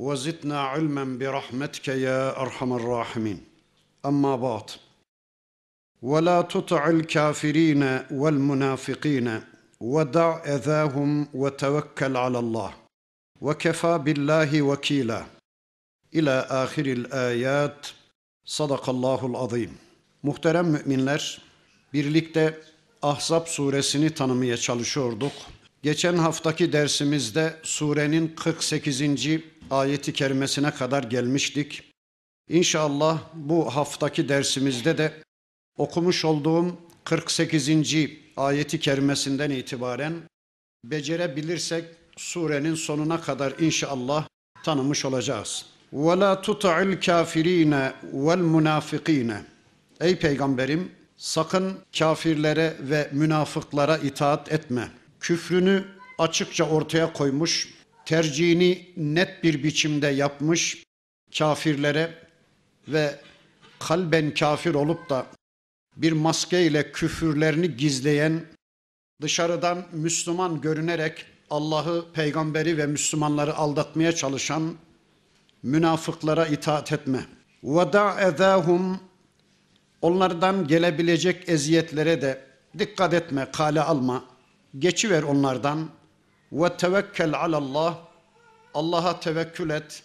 وزدنا علما برحمتك يا ارحم الراحمين اما بعد ولا تطع الكافرين والمنافقين ودع اذاهم وتوكل على الله وكفى بالله وكيلا الى اخر الايات صدق الله العظيم Muhterem müminler, birlikte Ahzab suresini tanımaya çalışıyorduk. Geçen haftaki dersimizde surenin 48. ayeti kerimesine kadar gelmiştik. İnşallah bu haftaki dersimizde de okumuş olduğum 48. ayeti kerimesinden itibaren becerebilirsek surenin sonuna kadar inşallah tanımış olacağız. وَلَا تُطَعِ الْكَافِر۪ينَ وَالْمُنَافِق۪ينَ Ey Peygamberim sakın kafirlere ve münafıklara itaat etme. Küfrünü açıkça ortaya koymuş, tercihini net bir biçimde yapmış kafirlere ve kalben kafir olup da bir maskeyle küfürlerini gizleyen, dışarıdan Müslüman görünerek Allah'ı, peygamberi ve Müslümanları aldatmaya çalışan münafıklara itaat etme. وَدَعْ اَذَاهُمْ Onlardan gelebilecek eziyetlere de dikkat etme, kale alma. Geçiver onlardan. Ve tevekkel alallah. Allah'a tevekkül et.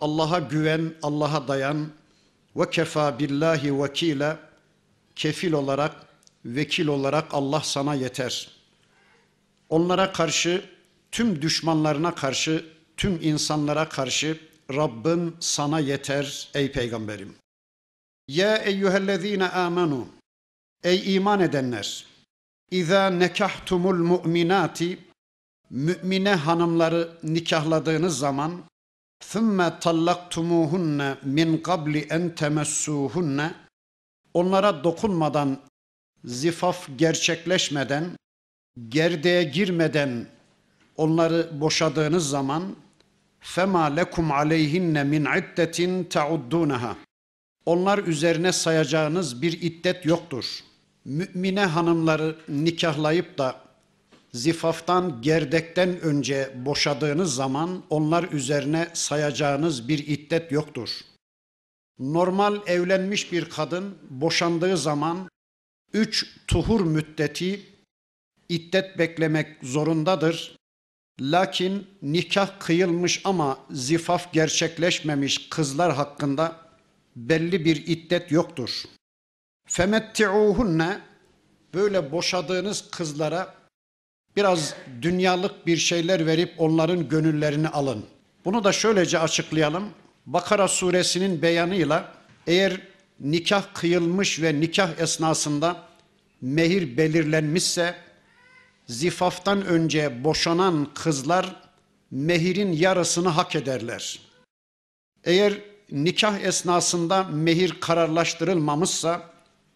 Allah'a güven, Allah'a dayan. Ve kefa billahi vekile. Kefil olarak, vekil olarak Allah sana yeter. Onlara karşı, tüm düşmanlarına karşı, tüm insanlara karşı Rabbin sana yeter ey peygamberim. Ya eyyühellezine amenu Ey iman edenler İza nekahtumul mu'minati Mümine hanımları nikahladığınız zaman ثُمَّ طَلَّقْتُمُوهُنَّ min qabli en temessuhunne Onlara dokunmadan, zifaf gerçekleşmeden, gerdeğe girmeden onları boşadığınız zaman فَمَا لَكُمْ عَلَيْهِنَّ min iddetin تَعُدُّونَهَا onlar üzerine sayacağınız bir iddet yoktur. Mümine hanımları nikahlayıp da zifaftan, gerdekten önce boşadığınız zaman onlar üzerine sayacağınız bir iddet yoktur. Normal evlenmiş bir kadın boşandığı zaman üç tuhur müddeti iddet beklemek zorundadır. Lakin nikah kıyılmış ama zifaf gerçekleşmemiş kızlar hakkında belli bir iddet yoktur. Femetti'uhunne böyle boşadığınız kızlara biraz dünyalık bir şeyler verip onların gönüllerini alın. Bunu da şöylece açıklayalım. Bakara suresinin beyanıyla eğer nikah kıyılmış ve nikah esnasında mehir belirlenmişse zifaftan önce boşanan kızlar mehirin yarısını hak ederler. Eğer nikah esnasında mehir kararlaştırılmamışsa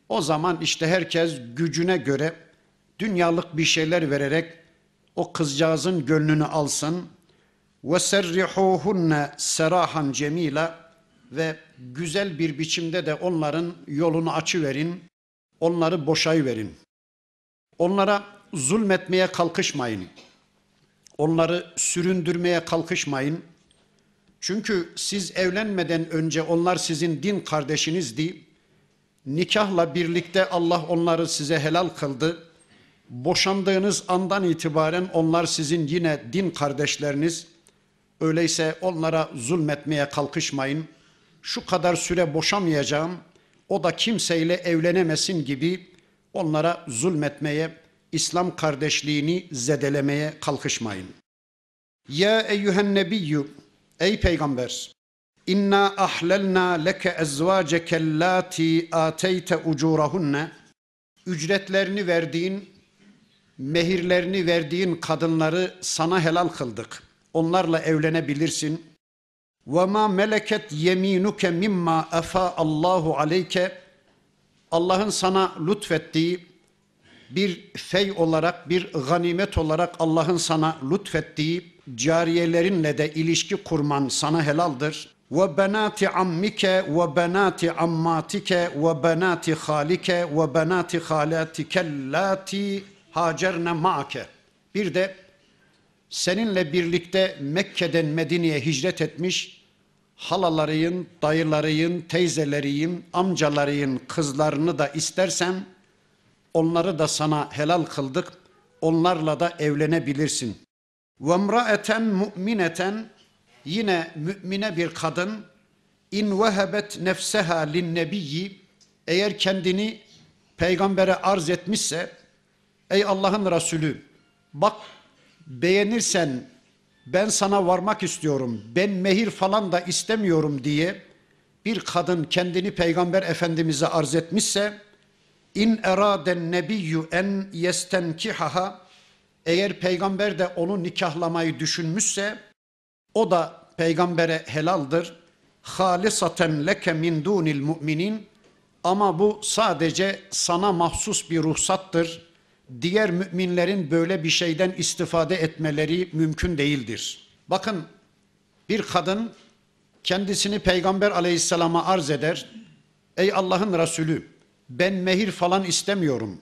o zaman işte herkes gücüne göre dünyalık bir şeyler vererek o kızcağızın gönlünü alsın ve serrihuhunne serahan cemila ve güzel bir biçimde de onların yolunu açıverin, onları boşayıverin. Onlara zulmetmeye kalkışmayın. Onları süründürmeye kalkışmayın. Çünkü siz evlenmeden önce onlar sizin din kardeşinizdi. Nikahla birlikte Allah onları size helal kıldı. Boşandığınız andan itibaren onlar sizin yine din kardeşleriniz. Öyleyse onlara zulmetmeye kalkışmayın. Şu kadar süre boşamayacağım, o da kimseyle evlenemesin gibi onlara zulmetmeye, İslam kardeşliğini zedelemeye kalkışmayın. Ya eyyühen nebiyyü Ey peygamber İnna ahlelna leke ezvaceke lati ateyte ucurahunne ücretlerini verdiğin mehirlerini verdiğin kadınları sana helal kıldık. Onlarla evlenebilirsin. ve ma meleket yeminuke mimma efa Allahu aleyke Allah'ın sana lütfettiği bir fey olarak bir ganimet olarak Allah'ın sana lütfettiği cariyelerinle de ilişki kurman sana helaldir. Ve benati ammike ve benati ammatike ve benati halike ve benati halatike lati hacerne ma'ake. Bir de seninle birlikte Mekke'den Medine'ye hicret etmiş halalarıyın, dayılarıyın, teyzeleriyim, amcalarıyın kızlarını da istersen onları da sana helal kıldık. Onlarla da evlenebilirsin. Ve emraeten mu'mineten yine mümine bir kadın in vehebet nefseha lin nebiyyi eğer kendini peygambere arz etmişse ey Allah'ın Resulü bak beğenirsen ben sana varmak istiyorum ben mehir falan da istemiyorum diye bir kadın kendini peygamber efendimize arz etmişse in eraden nebiyyü en yestenkihaha eğer peygamber de onu nikahlamayı düşünmüşse o da peygambere helaldir. Halisaten leke min dunil müminin ama bu sadece sana mahsus bir ruhsattır. Diğer müminlerin böyle bir şeyden istifade etmeleri mümkün değildir. Bakın bir kadın kendisini peygamber aleyhisselama arz eder. Ey Allah'ın Resulü ben mehir falan istemiyorum.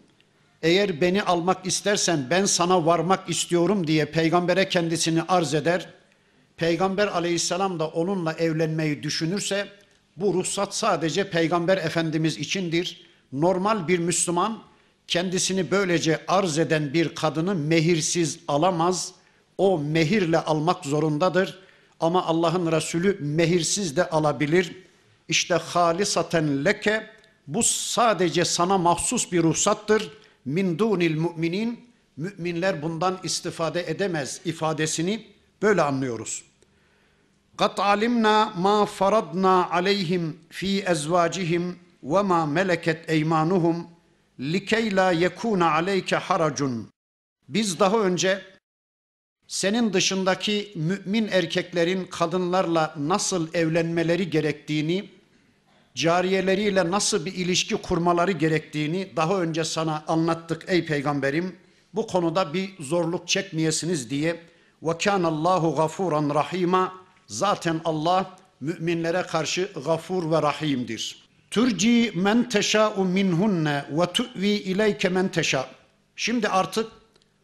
Eğer beni almak istersen ben sana varmak istiyorum diye peygambere kendisini arz eder. Peygamber aleyhisselam da onunla evlenmeyi düşünürse bu ruhsat sadece peygamber efendimiz içindir. Normal bir Müslüman kendisini böylece arz eden bir kadını mehirsiz alamaz. O mehirle almak zorundadır. Ama Allah'ın Resulü mehirsiz de alabilir. İşte halisaten leke bu sadece sana mahsus bir ruhsattır. Min dunil müminin müminler bundan istifade edemez ifadesini böyle anlıyoruz. Kat alimna ma faradna aleyhim fi ezvacihim ve ma meleket eymanuhum likey la yekuna aleyke haracun. Biz daha önce senin dışındaki mümin erkeklerin kadınlarla nasıl evlenmeleri gerektiğini cariyeleriyle nasıl bir ilişki kurmaları gerektiğini daha önce sana anlattık ey peygamberim. Bu konuda bir zorluk çekmeyesiniz diye ve kânallâhu gafûran rahîmâ zaten Allah müminlere karşı gafur ve rahimdir. Turci men teşâ'u minhunne ve tu'vi ileyke men teşâ. Şimdi artık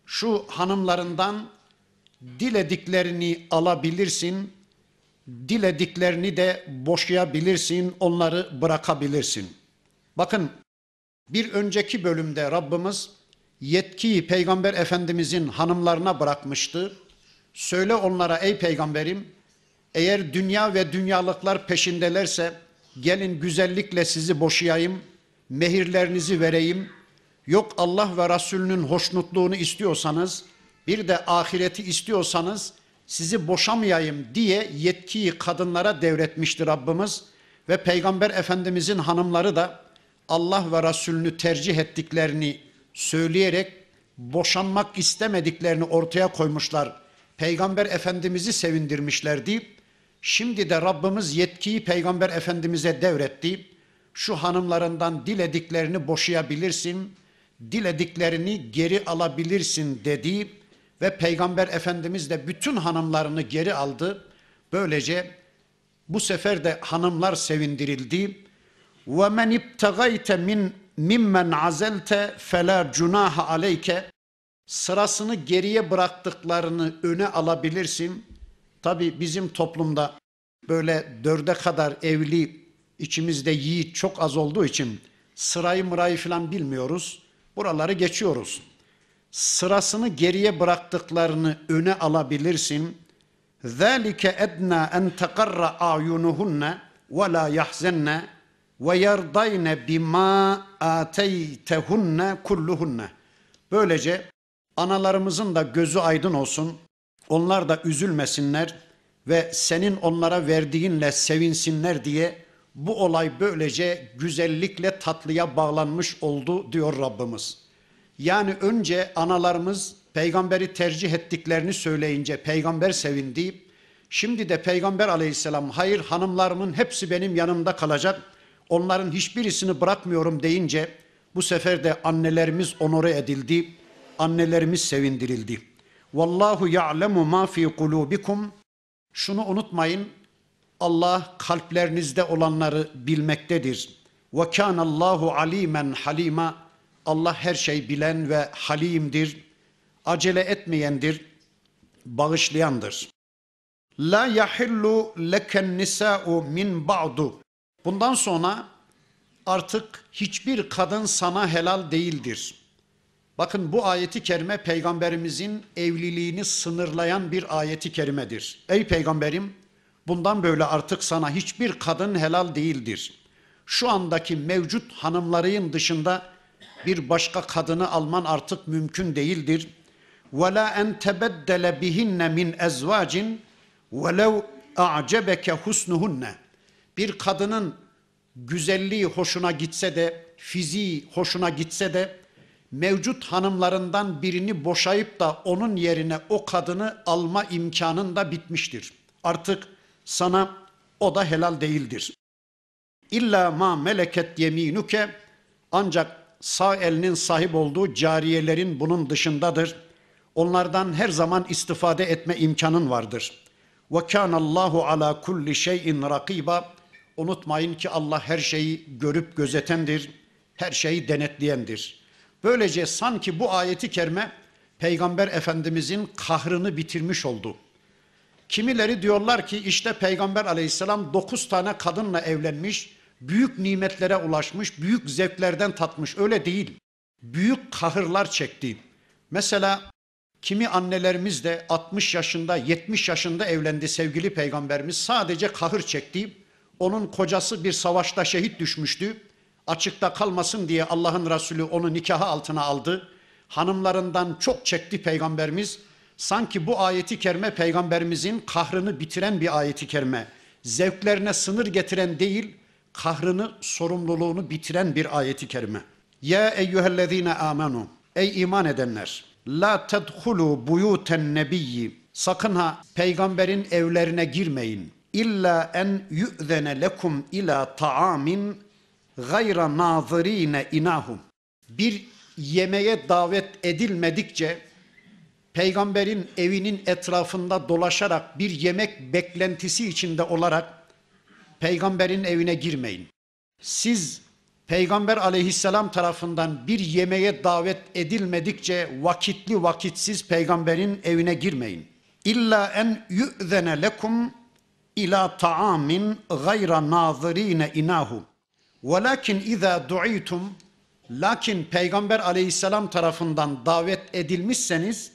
şu hanımlarından dilediklerini alabilirsin dilediklerini de boşayabilirsin, onları bırakabilirsin. Bakın bir önceki bölümde Rabbimiz yetkiyi Peygamber Efendimizin hanımlarına bırakmıştı. Söyle onlara ey peygamberim eğer dünya ve dünyalıklar peşindelerse gelin güzellikle sizi boşayayım, mehirlerinizi vereyim. Yok Allah ve Resulünün hoşnutluğunu istiyorsanız, bir de ahireti istiyorsanız sizi boşamayayım diye yetkiyi kadınlara devretmiştir Rabbimiz ve Peygamber Efendimizin hanımları da Allah ve Resulünü tercih ettiklerini söyleyerek boşanmak istemediklerini ortaya koymuşlar. Peygamber Efendimiz'i sevindirmişlerdi. Şimdi de Rabbimiz yetkiyi Peygamber Efendimiz'e devretti. Şu hanımlarından dilediklerini boşayabilirsin, dilediklerini geri alabilirsin dedi ve Peygamber Efendimiz de bütün hanımlarını geri aldı. Böylece bu sefer de hanımlar sevindirildi. Ve men ibtagayte min mimmen azelte fela cunaha sırasını geriye bıraktıklarını öne alabilirsin. Tabi bizim toplumda böyle dörde kadar evli içimizde yiğit çok az olduğu için sırayı mırayı falan bilmiyoruz. Buraları geçiyoruz sırasını geriye bıraktıklarını öne alabilirsin. ذَٰلِكَ اَدْنَا اَنْ تَقَرَّ اَعْيُنُهُنَّ وَلَا يَحْزَنَّ وَيَرْضَيْنَ بِمَا آتَيْتَهُنَّ كُلُّهُنَّ Böylece analarımızın da gözü aydın olsun, onlar da üzülmesinler ve senin onlara verdiğinle sevinsinler diye bu olay böylece güzellikle tatlıya bağlanmış oldu diyor Rabbimiz. Yani önce analarımız peygamberi tercih ettiklerini söyleyince peygamber sevindi. Şimdi de Peygamber aleyhisselam hayır hanımlarımın hepsi benim yanımda kalacak. Onların hiçbirisini bırakmıyorum deyince bu sefer de annelerimiz onore edildi. Annelerimiz sevindirildi. Vallahu ya'lemu ma fi kulubikum. Şunu unutmayın. Allah kalplerinizde olanları bilmektedir. Ve Allahu alimen halima. Allah her şey bilen ve halimdir. Acele etmeyendir, bağışlayandır. La yahillu leken nisa'u min ba'du. Bundan sonra artık hiçbir kadın sana helal değildir. Bakın bu ayeti kerime peygamberimizin evliliğini sınırlayan bir ayeti kerimedir. Ey peygamberim bundan böyle artık sana hiçbir kadın helal değildir. Şu andaki mevcut hanımların dışında bir başka kadını alman artık mümkün değildir. وَلَا اَنْ تَبَدَّلَ بِهِنَّ مِنْ اَزْوَاجٍ وَلَوْ اَعْجَبَكَ حُسْنُهُنَّ Bir kadının güzelliği hoşuna gitse de, fiziği hoşuna gitse de, mevcut hanımlarından birini boşayıp da onun yerine o kadını alma imkanın da bitmiştir. Artık sana o da helal değildir. İlla ma meleket yeminuke ancak sağ elinin sahip olduğu cariyelerin bunun dışındadır. Onlardan her zaman istifade etme imkanın vardır. Ve Allahu ala kulli şeyin rakiba. Unutmayın ki Allah her şeyi görüp gözetendir, her şeyi denetleyendir. Böylece sanki bu ayeti kerime Peygamber Efendimizin kahrını bitirmiş oldu. Kimileri diyorlar ki işte Peygamber aleyhisselam dokuz tane kadınla evlenmiş, büyük nimetlere ulaşmış, büyük zevklerden tatmış. Öyle değil. Büyük kahırlar çekti. Mesela kimi annelerimiz de 60 yaşında, 70 yaşında evlendi sevgili peygamberimiz. Sadece kahır çekti. Onun kocası bir savaşta şehit düşmüştü. Açıkta kalmasın diye Allah'ın Resulü onu nikahı altına aldı. Hanımlarından çok çekti peygamberimiz. Sanki bu ayeti kerime peygamberimizin kahrını bitiren bir ayeti kerime. Zevklerine sınır getiren değil, kahrını, sorumluluğunu bitiren bir ayeti kerime. Ya eyyühellezine amenu. Ey iman edenler. La tedhulu buyuten nebiyyi. Sakın ha peygamberin evlerine girmeyin. İlla en yu'zene lekum ila ta'amin gayra nazirine inahum. Bir yemeğe davet edilmedikçe peygamberin evinin etrafında dolaşarak bir yemek beklentisi içinde olarak peygamberin evine girmeyin. Siz peygamber aleyhisselam tarafından bir yemeğe davet edilmedikçe vakitli vakitsiz peygamberin evine girmeyin. İlla en yu'zene lekum ila ta'amin gayra nazirine inahu. Velakin iza du'itum lakin peygamber aleyhisselam tarafından davet edilmişseniz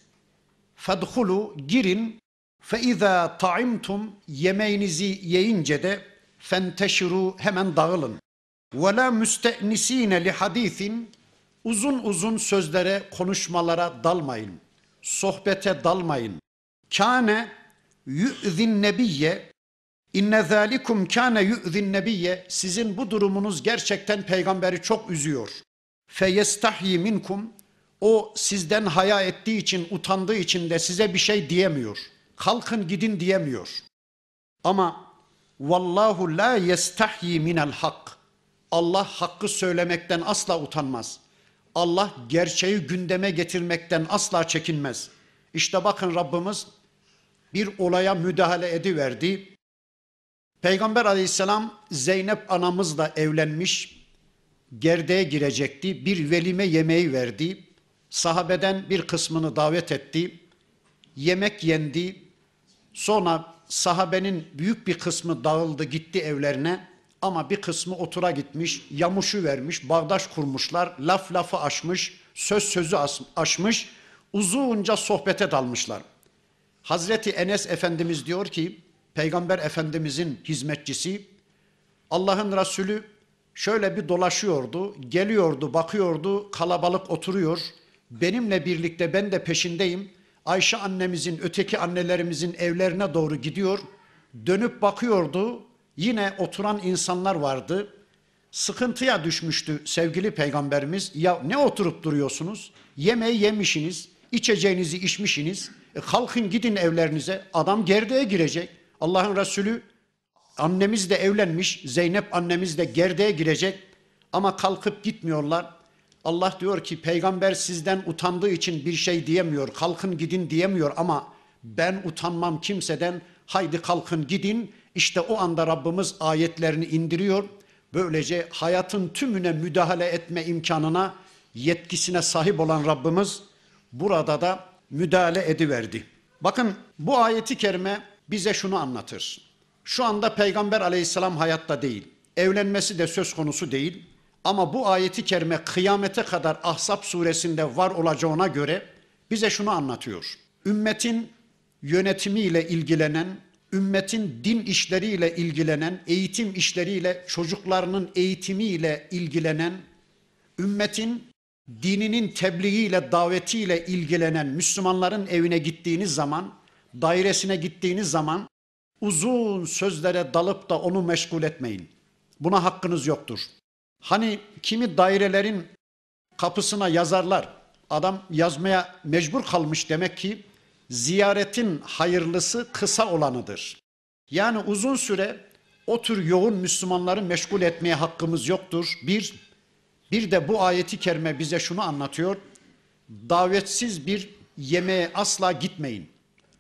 fedhulu girin fe iza ta'imtum yemeğinizi yiyince de fenteşiru hemen dağılın. Ve la müste'nisine li hadisin uzun uzun sözlere, konuşmalara dalmayın. Sohbete dalmayın. Kâne yu'zin nebiyye İnne zâlikum kâne yu'zin nebiyye sizin bu durumunuz gerçekten peygamberi çok üzüyor. Fe yestahyi minkum o sizden haya ettiği için, utandığı için de size bir şey diyemiyor. Kalkın gidin diyemiyor. Ama Vallahu la yestahyi minel hak. Allah hakkı söylemekten asla utanmaz. Allah gerçeği gündeme getirmekten asla çekinmez. İşte bakın Rabbimiz bir olaya müdahale ediverdi. Peygamber aleyhisselam Zeynep anamızla evlenmiş, gerdeğe girecekti. Bir velime yemeği verdi. Sahabeden bir kısmını davet etti. Yemek yendi. Sonra sahabenin büyük bir kısmı dağıldı gitti evlerine ama bir kısmı otura gitmiş, yamuşu vermiş, bağdaş kurmuşlar, laf lafı aşmış, söz sözü aşmış, uzunca sohbete dalmışlar. Hazreti Enes Efendimiz diyor ki, Peygamber Efendimizin hizmetçisi, Allah'ın Resulü şöyle bir dolaşıyordu, geliyordu, bakıyordu, kalabalık oturuyor. Benimle birlikte ben de peşindeyim. Ayşe annemizin, öteki annelerimizin evlerine doğru gidiyor. Dönüp bakıyordu. Yine oturan insanlar vardı. Sıkıntıya düşmüştü sevgili peygamberimiz. Ya ne oturup duruyorsunuz? Yemeği yemişsiniz, içeceğinizi içmişsiniz. E kalkın gidin evlerinize. Adam gerdeğe girecek. Allah'ın Resulü annemiz de evlenmiş, Zeynep annemiz de gerdeğe girecek ama kalkıp gitmiyorlar. Allah diyor ki peygamber sizden utandığı için bir şey diyemiyor. Kalkın gidin diyemiyor ama ben utanmam kimseden. Haydi kalkın gidin. İşte o anda Rabbimiz ayetlerini indiriyor. Böylece hayatın tümüne müdahale etme imkanına, yetkisine sahip olan Rabbimiz burada da müdahale ediverdi. Bakın bu ayeti kerime bize şunu anlatır. Şu anda Peygamber aleyhisselam hayatta değil. Evlenmesi de söz konusu değil. Ama bu ayeti kerime kıyamete kadar Ahzab suresinde var olacağına göre bize şunu anlatıyor. Ümmetin yönetimiyle ilgilenen, ümmetin din işleriyle ilgilenen, eğitim işleriyle, çocuklarının eğitimiyle ilgilenen, ümmetin dininin tebliğiyle, davetiyle ilgilenen Müslümanların evine gittiğiniz zaman, dairesine gittiğiniz zaman uzun sözlere dalıp da onu meşgul etmeyin. Buna hakkınız yoktur. Hani kimi dairelerin kapısına yazarlar. Adam yazmaya mecbur kalmış demek ki ziyaretin hayırlısı kısa olanıdır. Yani uzun süre o tür yoğun Müslümanları meşgul etmeye hakkımız yoktur. Bir, bir de bu ayeti kerime bize şunu anlatıyor. Davetsiz bir yemeğe asla gitmeyin.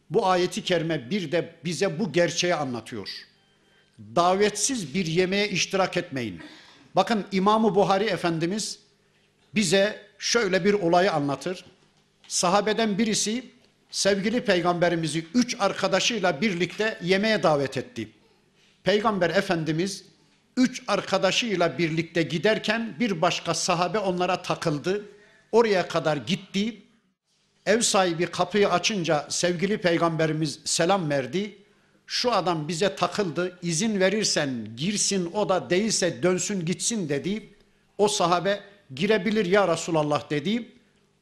Bu ayeti kerime bir de bize bu gerçeği anlatıyor. Davetsiz bir yemeğe iştirak etmeyin. Bakın İmam-ı Buhari Efendimiz bize şöyle bir olayı anlatır. Sahabeden birisi sevgili peygamberimizi üç arkadaşıyla birlikte yemeğe davet etti. Peygamber Efendimiz üç arkadaşıyla birlikte giderken bir başka sahabe onlara takıldı. Oraya kadar gitti. Ev sahibi kapıyı açınca sevgili peygamberimiz selam verdi. Şu adam bize takıldı. izin verirsen girsin o da değilse dönsün gitsin dedi. O sahabe girebilir ya Resulallah dedi.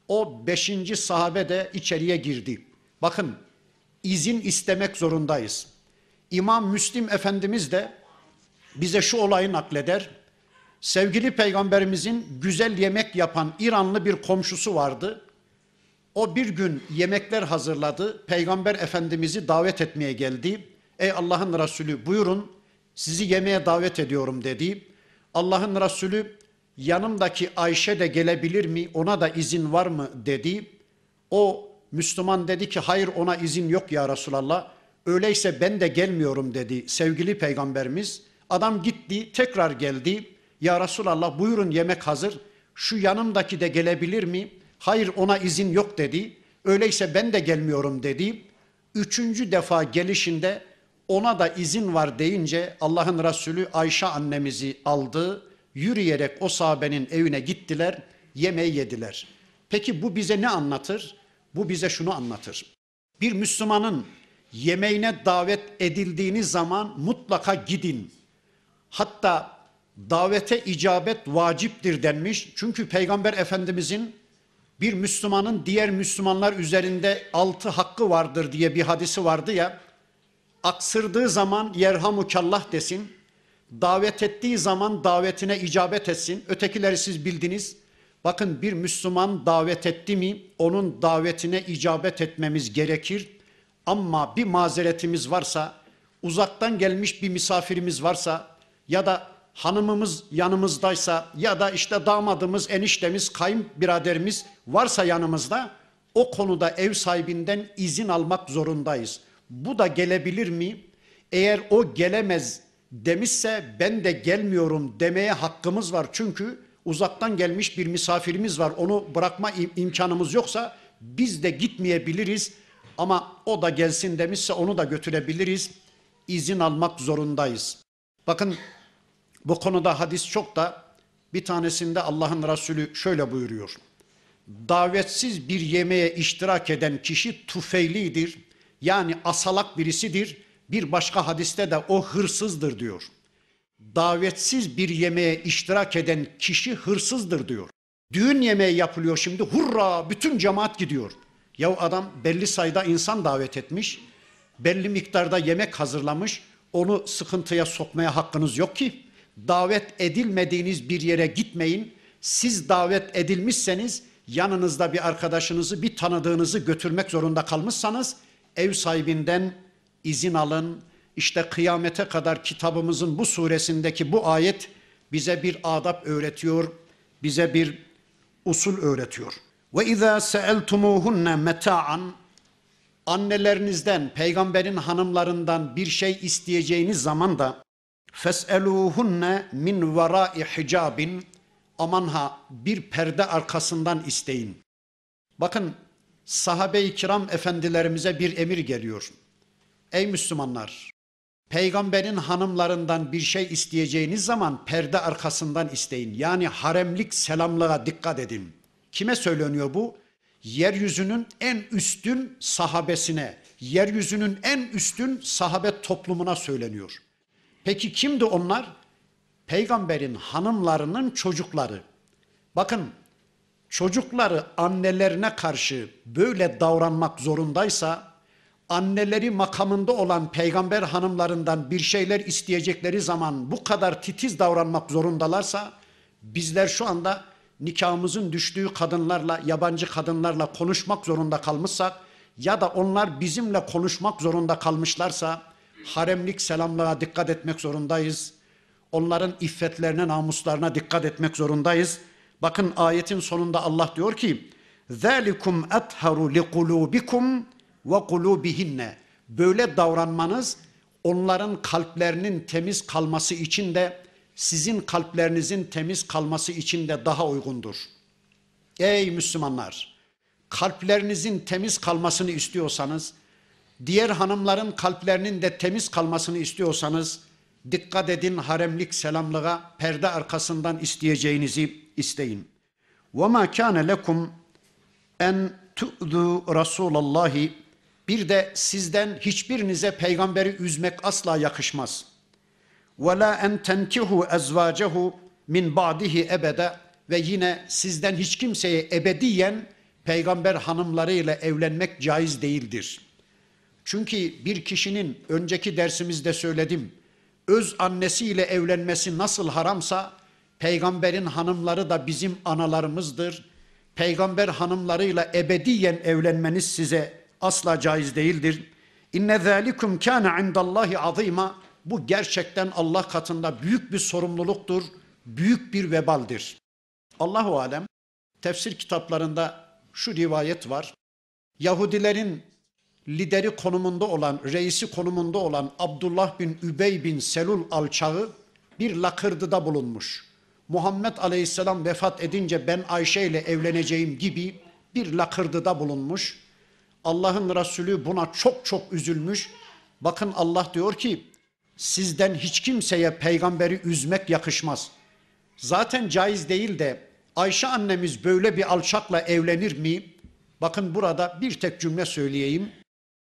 O beşinci sahabe de içeriye girdi. Bakın izin istemek zorundayız. İmam Müslim Efendimiz de bize şu olayı nakleder. Sevgili peygamberimizin güzel yemek yapan İranlı bir komşusu vardı. O bir gün yemekler hazırladı. Peygamber Efendimiz'i davet etmeye geldi. Ey Allah'ın Resulü buyurun sizi yemeğe davet ediyorum dedi. Allah'ın Resulü yanımdaki Ayşe de gelebilir mi ona da izin var mı dedi. O Müslüman dedi ki hayır ona izin yok ya Resulallah. Öyleyse ben de gelmiyorum dedi sevgili peygamberimiz. Adam gitti tekrar geldi. Ya Resulallah buyurun yemek hazır. Şu yanımdaki de gelebilir mi? Hayır ona izin yok dedi. Öyleyse ben de gelmiyorum dedi. Üçüncü defa gelişinde ona da izin var deyince Allah'ın Resulü Ayşe annemizi aldı. Yürüyerek o sahabenin evine gittiler, yemeği yediler. Peki bu bize ne anlatır? Bu bize şunu anlatır. Bir Müslümanın yemeğine davet edildiğiniz zaman mutlaka gidin. Hatta davete icabet vaciptir denmiş. Çünkü Peygamber Efendimizin bir Müslümanın diğer Müslümanlar üzerinde altı hakkı vardır diye bir hadisi vardı ya. Aksırdığı zaman yerhamukallah desin. Davet ettiği zaman davetine icabet etsin. Ötekileri siz bildiniz. Bakın bir Müslüman davet etti mi onun davetine icabet etmemiz gerekir. Ama bir mazeretimiz varsa, uzaktan gelmiş bir misafirimiz varsa ya da hanımımız yanımızdaysa ya da işte damadımız, eniştemiz, kayınbiraderimiz varsa yanımızda o konuda ev sahibinden izin almak zorundayız. Bu da gelebilir mi? Eğer o gelemez demişse ben de gelmiyorum demeye hakkımız var. Çünkü uzaktan gelmiş bir misafirimiz var. Onu bırakma imkanımız yoksa biz de gitmeyebiliriz. Ama o da gelsin demişse onu da götürebiliriz. İzin almak zorundayız. Bakın bu konuda hadis çok da bir tanesinde Allah'ın Resulü şöyle buyuruyor. Davetsiz bir yemeğe iştirak eden kişi tufeylidir. Yani asalak birisidir. Bir başka hadiste de o hırsızdır diyor. Davetsiz bir yemeğe iştirak eden kişi hırsızdır diyor. Düğün yemeği yapılıyor şimdi hurra bütün cemaat gidiyor. Ya adam belli sayıda insan davet etmiş. Belli miktarda yemek hazırlamış. Onu sıkıntıya sokmaya hakkınız yok ki. Davet edilmediğiniz bir yere gitmeyin. Siz davet edilmişseniz yanınızda bir arkadaşınızı, bir tanıdığınızı götürmek zorunda kalmışsanız ev sahibinden izin alın. İşte kıyamete kadar kitabımızın bu suresindeki bu ayet bize bir adap öğretiyor, bize bir usul öğretiyor. Ve izâ seeltumuhunne meta'an annelerinizden, peygamberin hanımlarından bir şey isteyeceğiniz zaman da fes'eluhunne min vera'i hicabin aman ha bir perde arkasından isteyin. Bakın sahabe-i kiram efendilerimize bir emir geliyor. Ey Müslümanlar, peygamberin hanımlarından bir şey isteyeceğiniz zaman perde arkasından isteyin. Yani haremlik selamlığa dikkat edin. Kime söyleniyor bu? Yeryüzünün en üstün sahabesine, yeryüzünün en üstün sahabe toplumuna söyleniyor. Peki kimdi onlar? Peygamberin hanımlarının çocukları. Bakın çocukları annelerine karşı böyle davranmak zorundaysa anneleri makamında olan peygamber hanımlarından bir şeyler isteyecekleri zaman bu kadar titiz davranmak zorundalarsa bizler şu anda nikahımızın düştüğü kadınlarla, yabancı kadınlarla konuşmak zorunda kalmışsak ya da onlar bizimle konuşmak zorunda kalmışlarsa haremlik selamlığa dikkat etmek zorundayız. Onların iffetlerine, namuslarına dikkat etmek zorundayız. Bakın ayetin sonunda Allah diyor ki: "Zalikum etharu liqulubikum ve kulubihinne." Böyle davranmanız onların kalplerinin temiz kalması için de sizin kalplerinizin temiz kalması için de daha uygundur. Ey Müslümanlar, kalplerinizin temiz kalmasını istiyorsanız, diğer hanımların kalplerinin de temiz kalmasını istiyorsanız, dikkat edin haremlik selamlığa perde arkasından isteyeceğinizi isteyin. وَمَا كَانَ لَكُمْ en tu'du Rasulallahi bir de sizden hiçbirinize peygamberi üzmek asla yakışmaz. Ve la en tenkihu ezvacehu min ba'dihi ebede ve yine sizden hiç kimseye ebediyen peygamber hanımlarıyla evlenmek caiz değildir. Çünkü bir kişinin önceki dersimizde söyledim. Öz annesiyle evlenmesi nasıl haramsa peygamberin hanımları da bizim analarımızdır. Peygamber hanımlarıyla ebediyen evlenmeniz size asla caiz değildir. İnne zalikum kana indallahi azima. Bu gerçekten Allah katında büyük bir sorumluluktur, büyük bir vebaldir. Allahu alem tefsir kitaplarında şu rivayet var. Yahudilerin lideri konumunda olan, reisi konumunda olan Abdullah bin Übey bin Selul alçağı bir lakırdıda bulunmuş. Muhammed Aleyhisselam vefat edince ben Ayşe ile evleneceğim gibi bir lakırdıda bulunmuş. Allah'ın Resulü buna çok çok üzülmüş. Bakın Allah diyor ki sizden hiç kimseye peygamberi üzmek yakışmaz. Zaten caiz değil de Ayşe annemiz böyle bir alçakla evlenir mi? Bakın burada bir tek cümle söyleyeyim.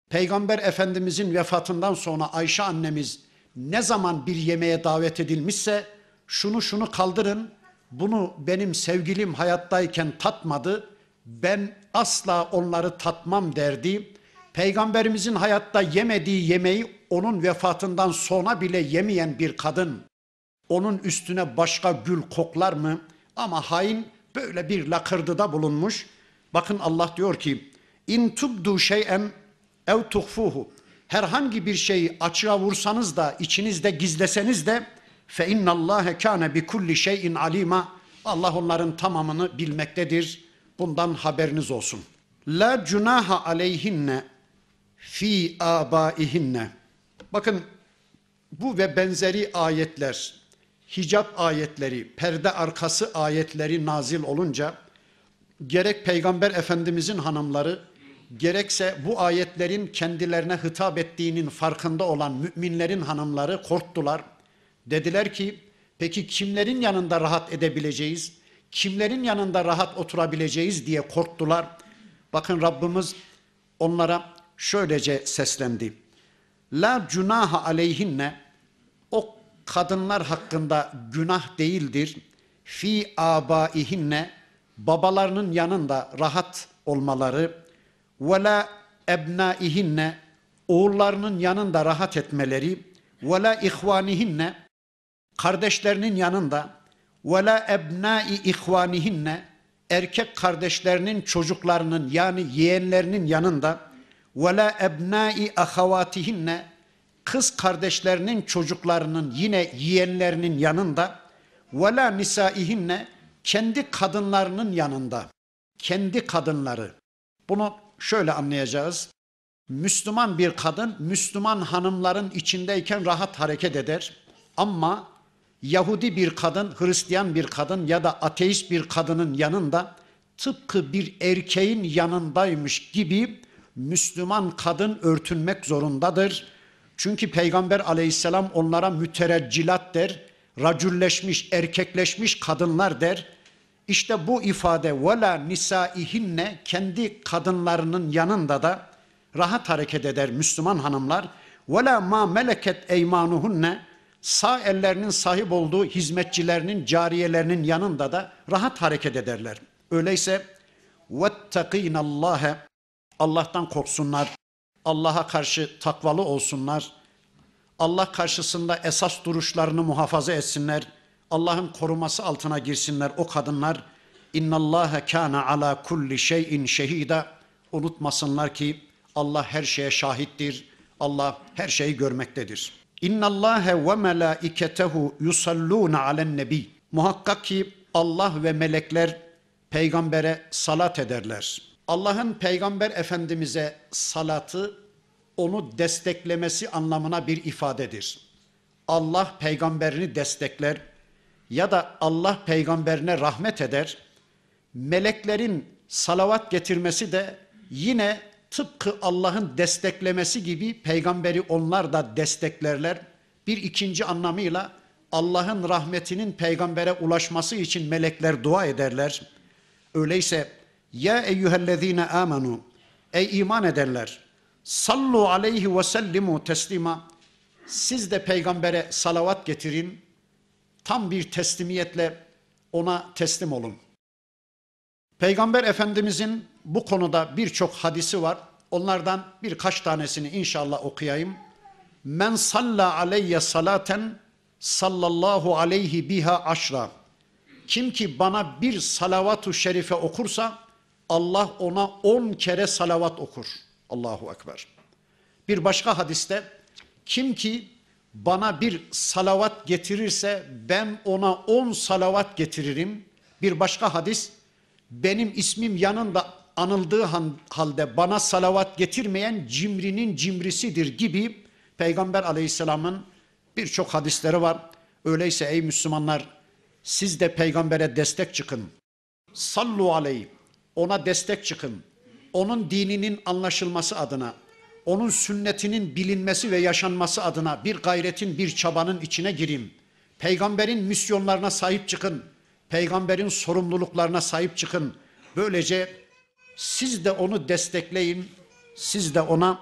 Peygamber Efendimizin vefatından sonra Ayşe annemiz ne zaman bir yemeğe davet edilmişse şunu şunu kaldırın. Bunu benim sevgilim hayattayken tatmadı. Ben asla onları tatmam derdi. Peygamberimizin hayatta yemediği yemeği onun vefatından sonra bile yemeyen bir kadın onun üstüne başka gül koklar mı? Ama hain böyle bir lakırdıda bulunmuş. Bakın Allah diyor ki in tubdu şey'en ev tuhfuhu herhangi bir şeyi açığa vursanız da içinizde gizleseniz de fe innallâhe kâne bi kulli şeyin alima Allah onların tamamını bilmektedir. Bundan haberiniz olsun. La cunaha aleyhinne fi abaihinne. Bakın bu ve benzeri ayetler, hicap ayetleri, perde arkası ayetleri nazil olunca gerek Peygamber Efendimizin hanımları gerekse bu ayetlerin kendilerine hitap ettiğinin farkında olan müminlerin hanımları korktular. Dediler ki peki kimlerin yanında rahat edebileceğiz? Kimlerin yanında rahat oturabileceğiz diye korktular. Bakın Rabbimiz onlara şöylece seslendi. La cunaha aleyhinne o kadınlar hakkında günah değildir. Fi abaihinne babalarının yanında rahat olmaları ve la ebnaihinne oğullarının yanında rahat etmeleri ve la ihvanihinne kardeşlerinin yanında ve la ebnai ihvanihinne erkek kardeşlerinin çocuklarının yani yeğenlerinin yanında ve la ebnai ahavatihinne kız kardeşlerinin çocuklarının yine yeğenlerinin yanında ve la nisaihinne kendi kadınlarının yanında. Kendi kadınları. Bunu şöyle anlayacağız. Müslüman bir kadın Müslüman hanımların içindeyken rahat hareket eder. Ama Yahudi bir kadın, Hristiyan bir kadın ya da ateist bir kadının yanında tıpkı bir erkeğin yanındaymış gibi Müslüman kadın örtünmek zorundadır. Çünkü Peygamber aleyhisselam onlara mütereccilat der, racülleşmiş, erkekleşmiş kadınlar der. İşte bu ifade vela nisaihinne kendi kadınlarının yanında da rahat hareket eder Müslüman hanımlar. Vela ma meleket eymanuhunne sağ ellerinin sahip olduğu hizmetçilerinin, cariyelerinin yanında da rahat hareket ederler. Öyleyse vettakînallâhe Allah'tan korksunlar. Allah'a karşı takvalı olsunlar. Allah karşısında esas duruşlarını muhafaza etsinler. Allah'ın koruması altına girsinler o kadınlar. İnnallâhe kâne alâ kulli şeyin şehîda. Unutmasınlar ki Allah her şeye şahittir. Allah her şeyi görmektedir. İnnallâhe ve melâiketehu yusallûne alen nebi. Muhakkak ki Allah ve melekler peygambere salat ederler. Allah'ın peygamber efendimize salatı onu desteklemesi anlamına bir ifadedir. Allah peygamberini destekler ya da Allah peygamberine rahmet eder. Meleklerin salavat getirmesi de yine tıpkı Allah'ın desteklemesi gibi peygamberi onlar da desteklerler. Bir ikinci anlamıyla Allah'ın rahmetinin peygambere ulaşması için melekler dua ederler. Öyleyse ya eyyühellezine amenu ey iman edenler sallu aleyhi ve sellimu teslima siz de peygambere salavat getirin tam bir teslimiyetle ona teslim olun. Peygamber Efendimizin bu konuda birçok hadisi var. Onlardan birkaç tanesini inşallah okuyayım. Men salla aleyye salaten sallallahu aleyhi biha aşra. Kim ki bana bir salavatu şerife okursa Allah ona on kere salavat okur. Allahu Ekber. Bir başka hadiste kim ki bana bir salavat getirirse ben ona on salavat getiririm. Bir başka hadis benim ismim yanında anıldığı halde bana salavat getirmeyen cimrinin cimrisidir gibi Peygamber aleyhisselamın birçok hadisleri var. Öyleyse ey Müslümanlar siz de peygambere destek çıkın. Sallu aleyhi ona destek çıkın. Onun dininin anlaşılması adına, onun sünnetinin bilinmesi ve yaşanması adına bir gayretin, bir çabanın içine girin. Peygamberin misyonlarına sahip çıkın. Peygamberin sorumluluklarına sahip çıkın. Böylece siz de onu destekleyin. Siz de ona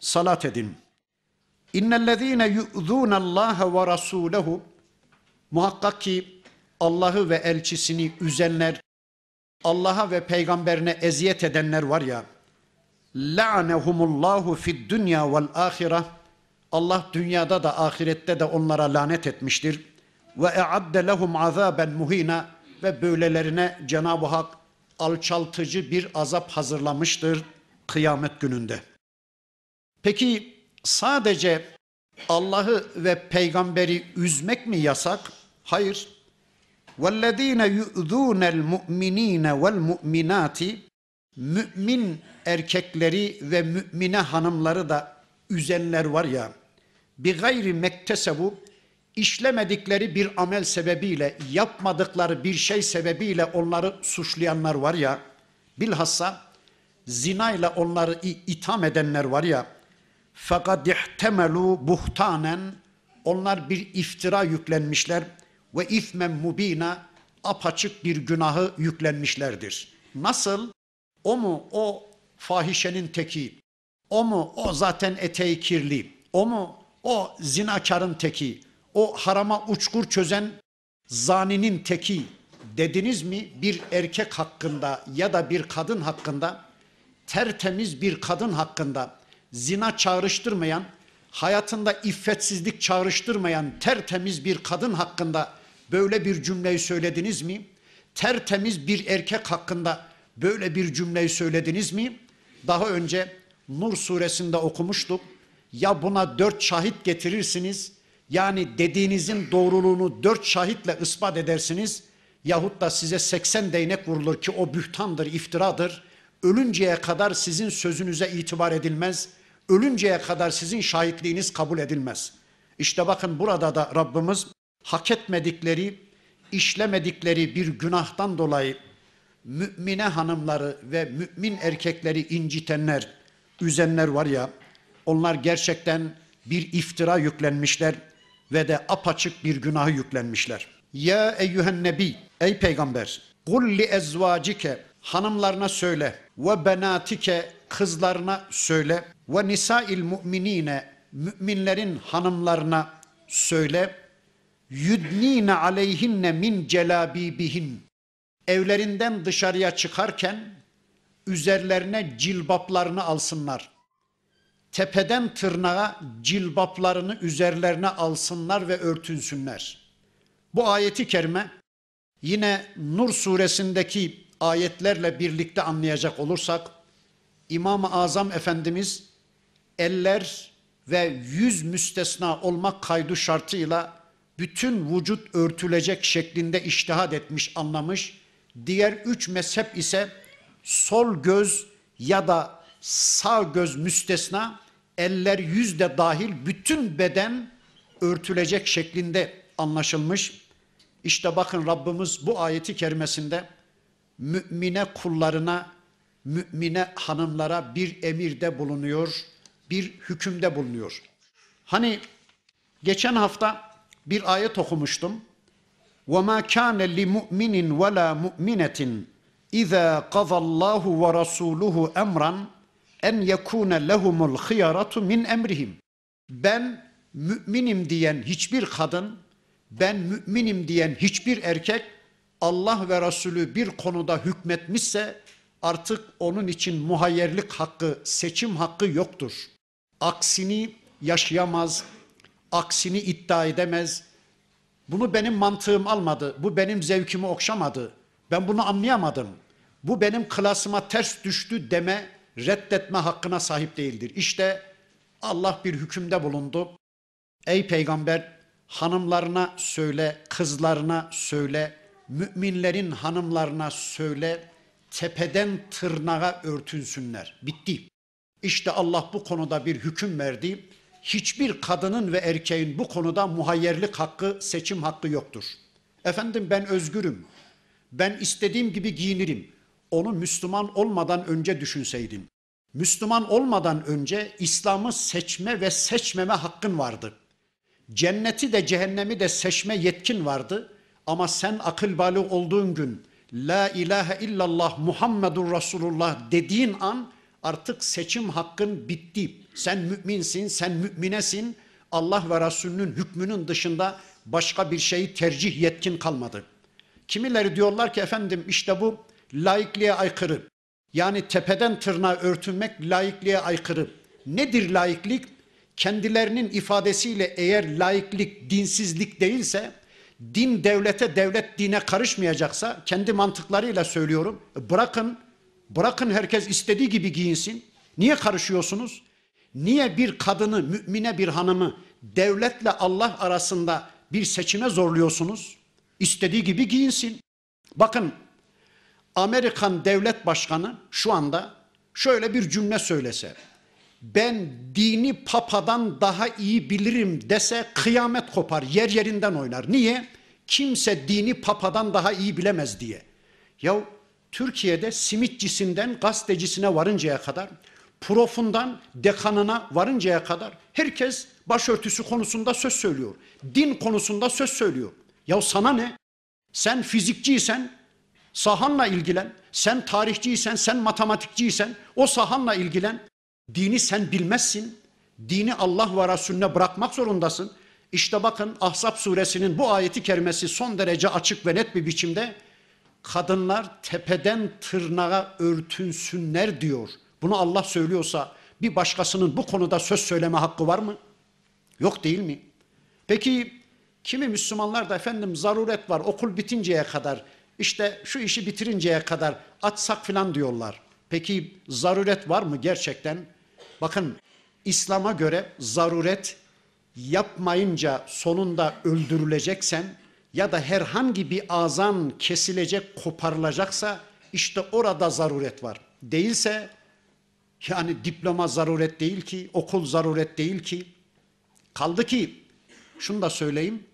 salat edin. İnnellezîne yu'zûne Allâhe ve rasûlehu Muhakkak ki Allah'ı ve elçisini üzenler, Allah'a ve peygamberine eziyet edenler var ya la'nehumullahu fid dünya vel ahire Allah dünyada da ahirette de onlara lanet etmiştir. Ve e'adde lehum azaben muhina ve böylelerine Cenab-ı Hak alçaltıcı bir azap hazırlamıştır kıyamet gününde. Peki sadece Allah'ı ve peygamberi üzmek mi yasak? Hayır. وَالَّذ۪ينَ يُؤْذُونَ الْمُؤْمِن۪ينَ وَالْمُؤْمِنَاتِ Mümin erkekleri ve mümine hanımları da üzenler var ya, bir gayri mektesebu işlemedikleri bir amel sebebiyle, yapmadıkları bir şey sebebiyle onları suçlayanlar var ya, bilhassa zinayla onları itham edenler var ya, fakat ihtemelu buhtanen onlar bir iftira yüklenmişler ve ismen mubina apaçık bir günahı yüklenmişlerdir. Nasıl? O mu o fahişenin teki? O mu o zaten eteği kirli? O mu o zinakarın teki? O harama uçkur çözen zaninin teki dediniz mi bir erkek hakkında ya da bir kadın hakkında tertemiz bir kadın hakkında zina çağrıştırmayan, hayatında iffetsizlik çağrıştırmayan tertemiz bir kadın hakkında böyle bir cümleyi söylediniz mi? Tertemiz bir erkek hakkında böyle bir cümleyi söylediniz mi? Daha önce Nur suresinde okumuştuk. Ya buna dört şahit getirirsiniz, yani dediğinizin doğruluğunu dört şahitle ispat edersiniz, yahut da size 80 değnek vurulur ki o bühtandır, iftiradır. Ölünceye kadar sizin sözünüze itibar edilmez, ölünceye kadar sizin şahitliğiniz kabul edilmez. İşte bakın burada da Rabbimiz hak etmedikleri, işlemedikleri bir günahtan dolayı mümine hanımları ve mümin erkekleri incitenler, üzenler var ya, onlar gerçekten bir iftira yüklenmişler ve de apaçık bir günahı yüklenmişler. Ya eyyühen nebi, ey peygamber, kul li ezvacike, hanımlarına söyle, ve benatike, kızlarına söyle, ve nisail mu'minine, müminlerin hanımlarına söyle, yudnine aleyhinne min celabibihin, evlerinden dışarıya çıkarken üzerlerine cilbaplarını alsınlar. Tepeden tırnağa cilbaplarını üzerlerine alsınlar ve örtünsünler. Bu ayeti kerime yine Nur suresindeki ayetlerle birlikte anlayacak olursak İmam-ı Azam Efendimiz eller ve yüz müstesna olmak kaydı şartıyla bütün vücut örtülecek şeklinde iştihad etmiş, anlamış. Diğer üç mezhep ise sol göz ya da sağ göz müstesna, eller yüz de dahil bütün beden örtülecek şeklinde anlaşılmış. İşte bakın Rabbimiz bu ayeti kerimesinde mümine kullarına, mümine hanımlara bir emirde bulunuyor, bir hükümde bulunuyor. Hani geçen hafta bir ayet okumuştum. وَمَا كَانَ لِمُؤْمِنٍ وَلَا مُؤْمِنَةٍ اِذَا قَضَى اللّٰهُ وَرَسُولُهُ اَمْرًا en yekune lehumul hıyaratu min emrihim. Ben müminim diyen hiçbir kadın, ben müminim diyen hiçbir erkek Allah ve Resulü bir konuda hükmetmişse artık onun için muhayyerlik hakkı, seçim hakkı yoktur. Aksini yaşayamaz, aksini iddia edemez. bunu benim mantığım almadı, bu benim zevkimi okşamadı. Ben bunu anlayamadım. Bu benim klasıma ters düştü deme, reddetme hakkına sahip değildir. İşte Allah bir hükümde bulundu. Ey peygamber hanımlarına söyle, kızlarına söyle, müminlerin hanımlarına söyle, tepeden tırnağa örtünsünler. Bitti. İşte Allah bu konuda bir hüküm verdi. Hiçbir kadının ve erkeğin bu konuda muhayyerlik hakkı, seçim hakkı yoktur. Efendim ben özgürüm. Ben istediğim gibi giyinirim. Onu Müslüman olmadan önce düşünseydin. Müslüman olmadan önce İslam'ı seçme ve seçmeme hakkın vardı. Cenneti de cehennemi de seçme yetkin vardı. Ama sen akıl balığı olduğun gün La ilahe illallah Muhammedur Resulullah dediğin an artık seçim hakkın bitti. Sen müminsin, sen müminesin. Allah ve Resulünün hükmünün dışında başka bir şeyi tercih yetkin kalmadı. Kimileri diyorlar ki efendim işte bu laikliğe aykırı. Yani tepeden tırnağa örtünmek laikliğe aykırı. Nedir laiklik? Kendilerinin ifadesiyle eğer laiklik dinsizlik değilse, din devlete, devlet dine karışmayacaksa kendi mantıklarıyla söylüyorum. Bırakın, bırakın herkes istediği gibi giyinsin. Niye karışıyorsunuz? Niye bir kadını, mümine bir hanımı devletle Allah arasında bir seçime zorluyorsunuz? İstediği gibi giyinsin. Bakın Amerikan devlet başkanı şu anda şöyle bir cümle söylese. Ben dini papadan daha iyi bilirim dese kıyamet kopar, yer yerinden oynar. Niye? Kimse dini papadan daha iyi bilemez diye. Ya Türkiye'de simitçisinden gazetecisine varıncaya kadar, profundan dekanına varıncaya kadar herkes başörtüsü konusunda söz söylüyor. Din konusunda söz söylüyor. Ya sana ne? Sen fizikçiysen sahanla ilgilen. Sen tarihçiysen, sen matematikçiysen o sahanla ilgilen. Dini sen bilmezsin. Dini Allah ve Resulüne bırakmak zorundasın. İşte bakın Ahzab suresinin bu ayeti kerimesi son derece açık ve net bir biçimde kadınlar tepeden tırnağa örtünsünler diyor. Bunu Allah söylüyorsa bir başkasının bu konuda söz söyleme hakkı var mı? Yok değil mi? Peki kimi Müslümanlar da efendim zaruret var okul bitinceye kadar işte şu işi bitirinceye kadar atsak filan diyorlar. Peki zaruret var mı gerçekten? Bakın İslam'a göre zaruret yapmayınca sonunda öldürüleceksen ya da herhangi bir azan kesilecek, koparılacaksa işte orada zaruret var. Değilse yani diploma zaruret değil ki, okul zaruret değil ki. Kaldı ki şunu da söyleyeyim.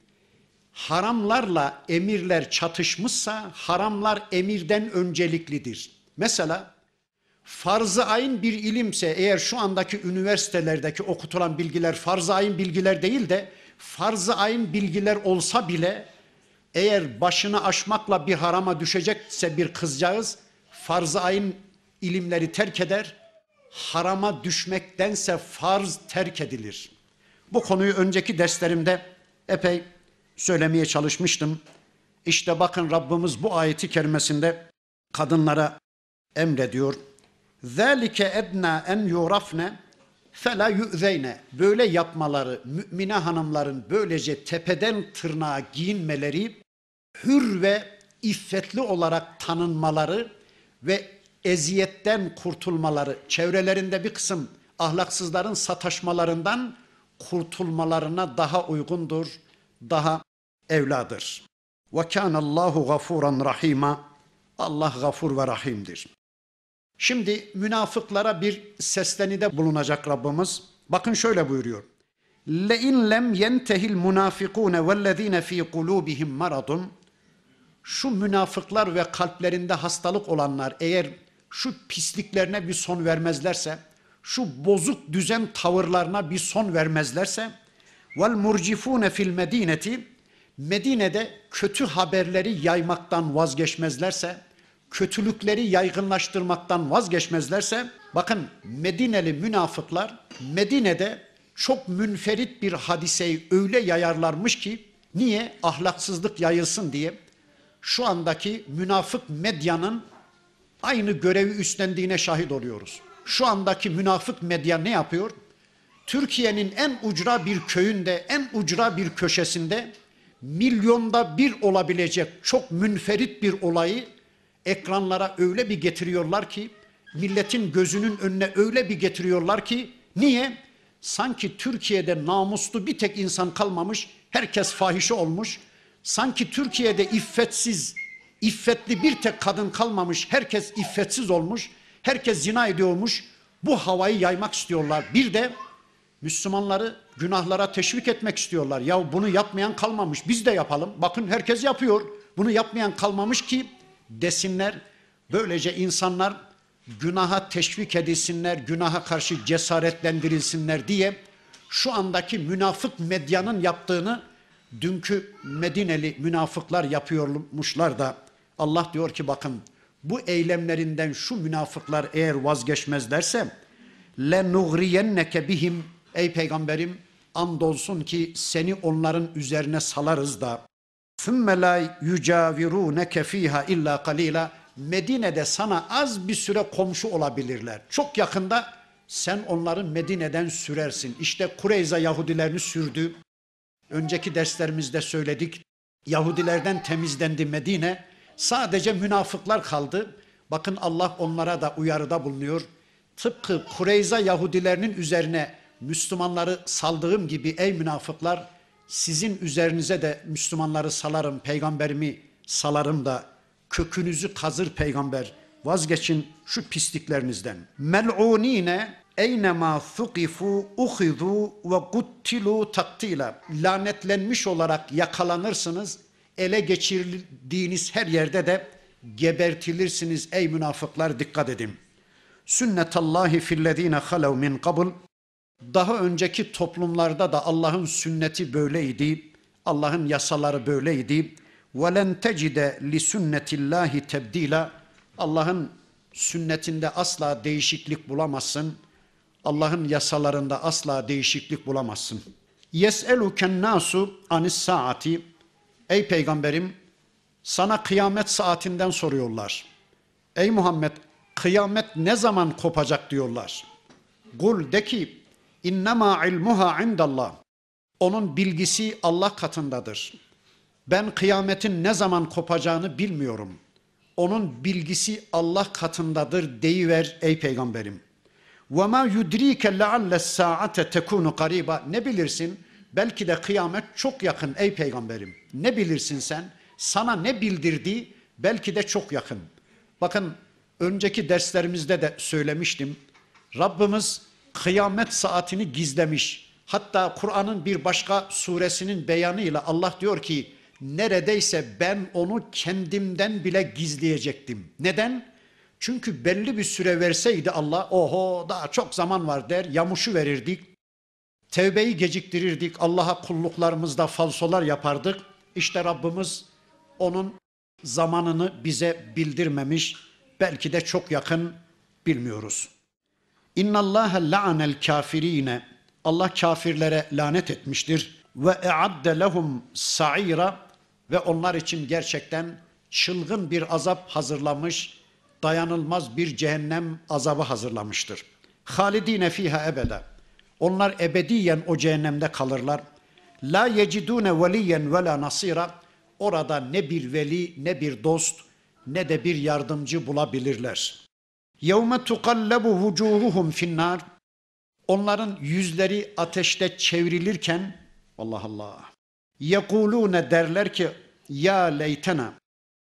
Haramlarla emirler çatışmışsa haramlar emirden önceliklidir. Mesela farz-ı ayın bir ilimse eğer şu andaki üniversitelerdeki okutulan bilgiler farz-ı ayın bilgiler değil de farz-ı ayın bilgiler olsa bile eğer başını aşmakla bir harama düşecekse bir kızcağız farz-ı ayın ilimleri terk eder. Harama düşmektense farz terk edilir. Bu konuyu önceki derslerimde epey söylemeye çalışmıştım. İşte bakın Rabbimiz bu ayeti kerimesinde kadınlara emrediyor. ذَٰلِكَ اَدْنَا en يُرَفْنَ فَلَا يُؤْذَيْنَ Böyle yapmaları, mümine hanımların böylece tepeden tırnağa giyinmeleri, hür ve iffetli olarak tanınmaları ve eziyetten kurtulmaları, çevrelerinde bir kısım ahlaksızların sataşmalarından kurtulmalarına daha uygundur, daha evladır. Ve kânallâhu gafûran rahîmâ. Allah gafur ve rahimdir. Şimdi münafıklara bir seslenide bulunacak Rabbimiz. Bakın şöyle buyuruyor. لَاِنْ لَمْ يَنْتَهِ الْمُنَافِقُونَ وَالَّذ۪ينَ ف۪ي قُلُوبِهِمْ مَرَضٌ şu münafıklar ve kalplerinde hastalık olanlar eğer şu pisliklerine bir son vermezlerse, şu bozuk düzen tavırlarına bir son vermezlerse, vel murcifune fil medineti Medine'de kötü haberleri yaymaktan vazgeçmezlerse, kötülükleri yaygınlaştırmaktan vazgeçmezlerse, bakın Medineli münafıklar Medine'de çok münferit bir hadiseyi öyle yayarlarmış ki, niye? Ahlaksızlık yayılsın diye. Şu andaki münafık medyanın aynı görevi üstlendiğine şahit oluyoruz. Şu andaki münafık medya ne yapıyor? Türkiye'nin en ucra bir köyünde, en ucra bir köşesinde milyonda bir olabilecek çok münferit bir olayı ekranlara öyle bir getiriyorlar ki milletin gözünün önüne öyle bir getiriyorlar ki niye? Sanki Türkiye'de namuslu bir tek insan kalmamış, herkes fahişe olmuş. Sanki Türkiye'de iffetsiz, iffetli bir tek kadın kalmamış, herkes iffetsiz olmuş. Herkes zina ediyormuş. Bu havayı yaymak istiyorlar. Bir de Müslümanları günahlara teşvik etmek istiyorlar. Ya bunu yapmayan kalmamış. Biz de yapalım. Bakın herkes yapıyor. Bunu yapmayan kalmamış ki desinler. Böylece insanlar günaha teşvik edilsinler, günaha karşı cesaretlendirilsinler diye şu andaki münafık medyanın yaptığını dünkü Medineli münafıklar yapıyormuşlar da Allah diyor ki bakın bu eylemlerinden şu münafıklar eğer vazgeçmezlerse le nugriyenneke bihim ey peygamberim andolsun ki seni onların üzerine salarız da ثُمَّ لَا يُجَاوِرُونَكَ ف۪يهَا illa kalila Medine'de sana az bir süre komşu olabilirler. Çok yakında sen onları Medine'den sürersin. İşte Kureyza Yahudilerini sürdü. Önceki derslerimizde söyledik. Yahudilerden temizlendi Medine. Sadece münafıklar kaldı. Bakın Allah onlara da uyarıda bulunuyor. Tıpkı Kureyza Yahudilerinin üzerine Müslümanları saldığım gibi ey münafıklar sizin üzerinize de Müslümanları salarım, peygamberimi salarım da kökünüzü kazır peygamber. Vazgeçin şu pisliklerinizden. Mel'unine Eynema thukifu uhidu ve kuttilu taktila. Lanetlenmiş olarak yakalanırsınız. Ele geçirdiğiniz her yerde de gebertilirsiniz ey münafıklar dikkat edin. Sünnetallahi fillezine halev min kabul. Daha önceki toplumlarda da Allah'ın sünneti böyleydi. Allah'ın yasaları böyleydi. Ve len tecide li sünnetillahi tebdila. Allah'ın sünnetinde asla değişiklik bulamazsın. Allah'ın yasalarında asla değişiklik bulamazsın. Yes'eluken nasu anis saati Ey peygamberim sana kıyamet saatinden soruyorlar. Ey Muhammed kıyamet ne zaman kopacak diyorlar. Kul de ki innema ilmuha indallah. Onun bilgisi Allah katındadır. Ben kıyametin ne zaman kopacağını bilmiyorum. Onun bilgisi Allah katındadır deyiver ey peygamberim. وَمَا يُدْرِيكَ لَعَلَّ السَّاعَةَ تَكُونُ قَرِيبًا Ne bilirsin? Belki de kıyamet çok yakın ey peygamberim. Ne bilirsin sen? Sana ne bildirdi? Belki de çok yakın. Bakın önceki derslerimizde de söylemiştim. Rabbimiz kıyamet saatini gizlemiş. Hatta Kur'an'ın bir başka suresinin beyanıyla Allah diyor ki neredeyse ben onu kendimden bile gizleyecektim. Neden? Çünkü belli bir süre verseydi Allah oho daha çok zaman var der yamuşu verirdik. Tevbeyi geciktirirdik. Allah'a kulluklarımızda falsolar yapardık. İşte Rabbimiz onun zamanını bize bildirmemiş. Belki de çok yakın bilmiyoruz. İnna Allah la'anel kafirine. Allah kafirlere lanet etmiştir ve e'adde lehum sa'ira ve onlar için gerçekten çılgın bir azap hazırlamış, dayanılmaz bir cehennem azabı hazırlamıştır. Halidine fiha ebede. Onlar ebediyen o cehennemde kalırlar. La yecidune veliyen ve la nasira. Orada ne bir veli ne bir dost ne de bir yardımcı bulabilirler. Yevme tukallabu vucuhuhum finnar. Onların yüzleri ateşte çevrilirken Allah Allah. Yekulune derler ki ya leytena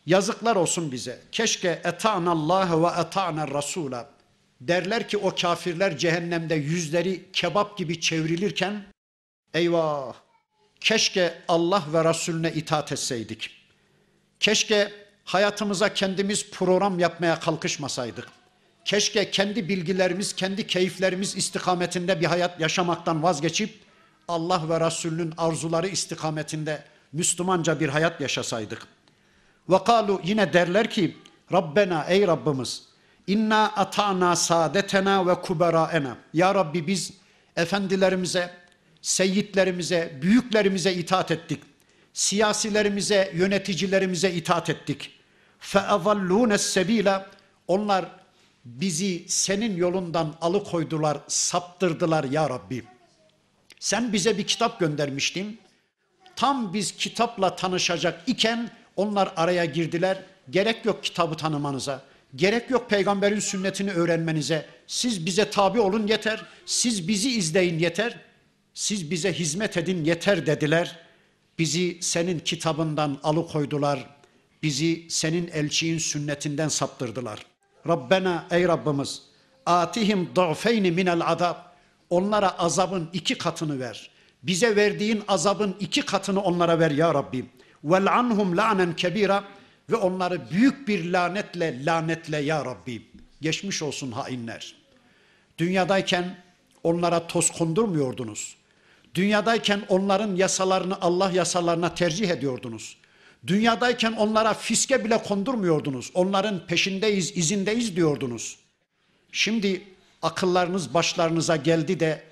yazıklar olsun bize. Keşke eta'nallâhe ve eta'na rasûla. Derler ki o kafirler cehennemde yüzleri kebap gibi çevrilirken eyvah keşke Allah ve Resulüne itaat etseydik. Keşke hayatımıza kendimiz program yapmaya kalkışmasaydık. Keşke kendi bilgilerimiz, kendi keyiflerimiz istikametinde bir hayat yaşamaktan vazgeçip Allah ve Resulünün arzuları istikametinde Müslümanca bir hayat yaşasaydık. Ve kalu yine derler ki Rabbena ey Rabbimiz inna ata'na saadetena ve kuberaena. Ya Rabbi biz efendilerimize, seyitlerimize, büyüklerimize itaat ettik. Siyasilerimize, yöneticilerimize itaat ettik. Fe avallûnes sebîle. Onlar bizi senin yolundan alıkoydular, saptırdılar ya Rabbi. Sen bize bir kitap göndermiştin. Tam biz kitapla tanışacak iken onlar araya girdiler. Gerek yok kitabı tanımanıza. Gerek yok peygamberin sünnetini öğrenmenize. Siz bize tabi olun yeter. Siz bizi izleyin yeter. Siz bize hizmet edin yeter dediler. Bizi senin kitabından alıkoydular. Bizi senin elçiğin sünnetinden saptırdılar. Rabbena ey Rabbimiz atihim da'feyni minel azab. Onlara azabın iki katını ver. Bize verdiğin azabın iki katını onlara ver ya Rabbi. Anhum la'nen kebira ve onları büyük bir lanetle lanetle ya Rabbi. Geçmiş olsun hainler. Dünyadayken onlara toz kondurmuyordunuz. Dünyadayken onların yasalarını Allah yasalarına tercih ediyordunuz. Dünyadayken onlara fiske bile kondurmuyordunuz. Onların peşindeyiz, izindeyiz diyordunuz. Şimdi akıllarınız başlarınıza geldi de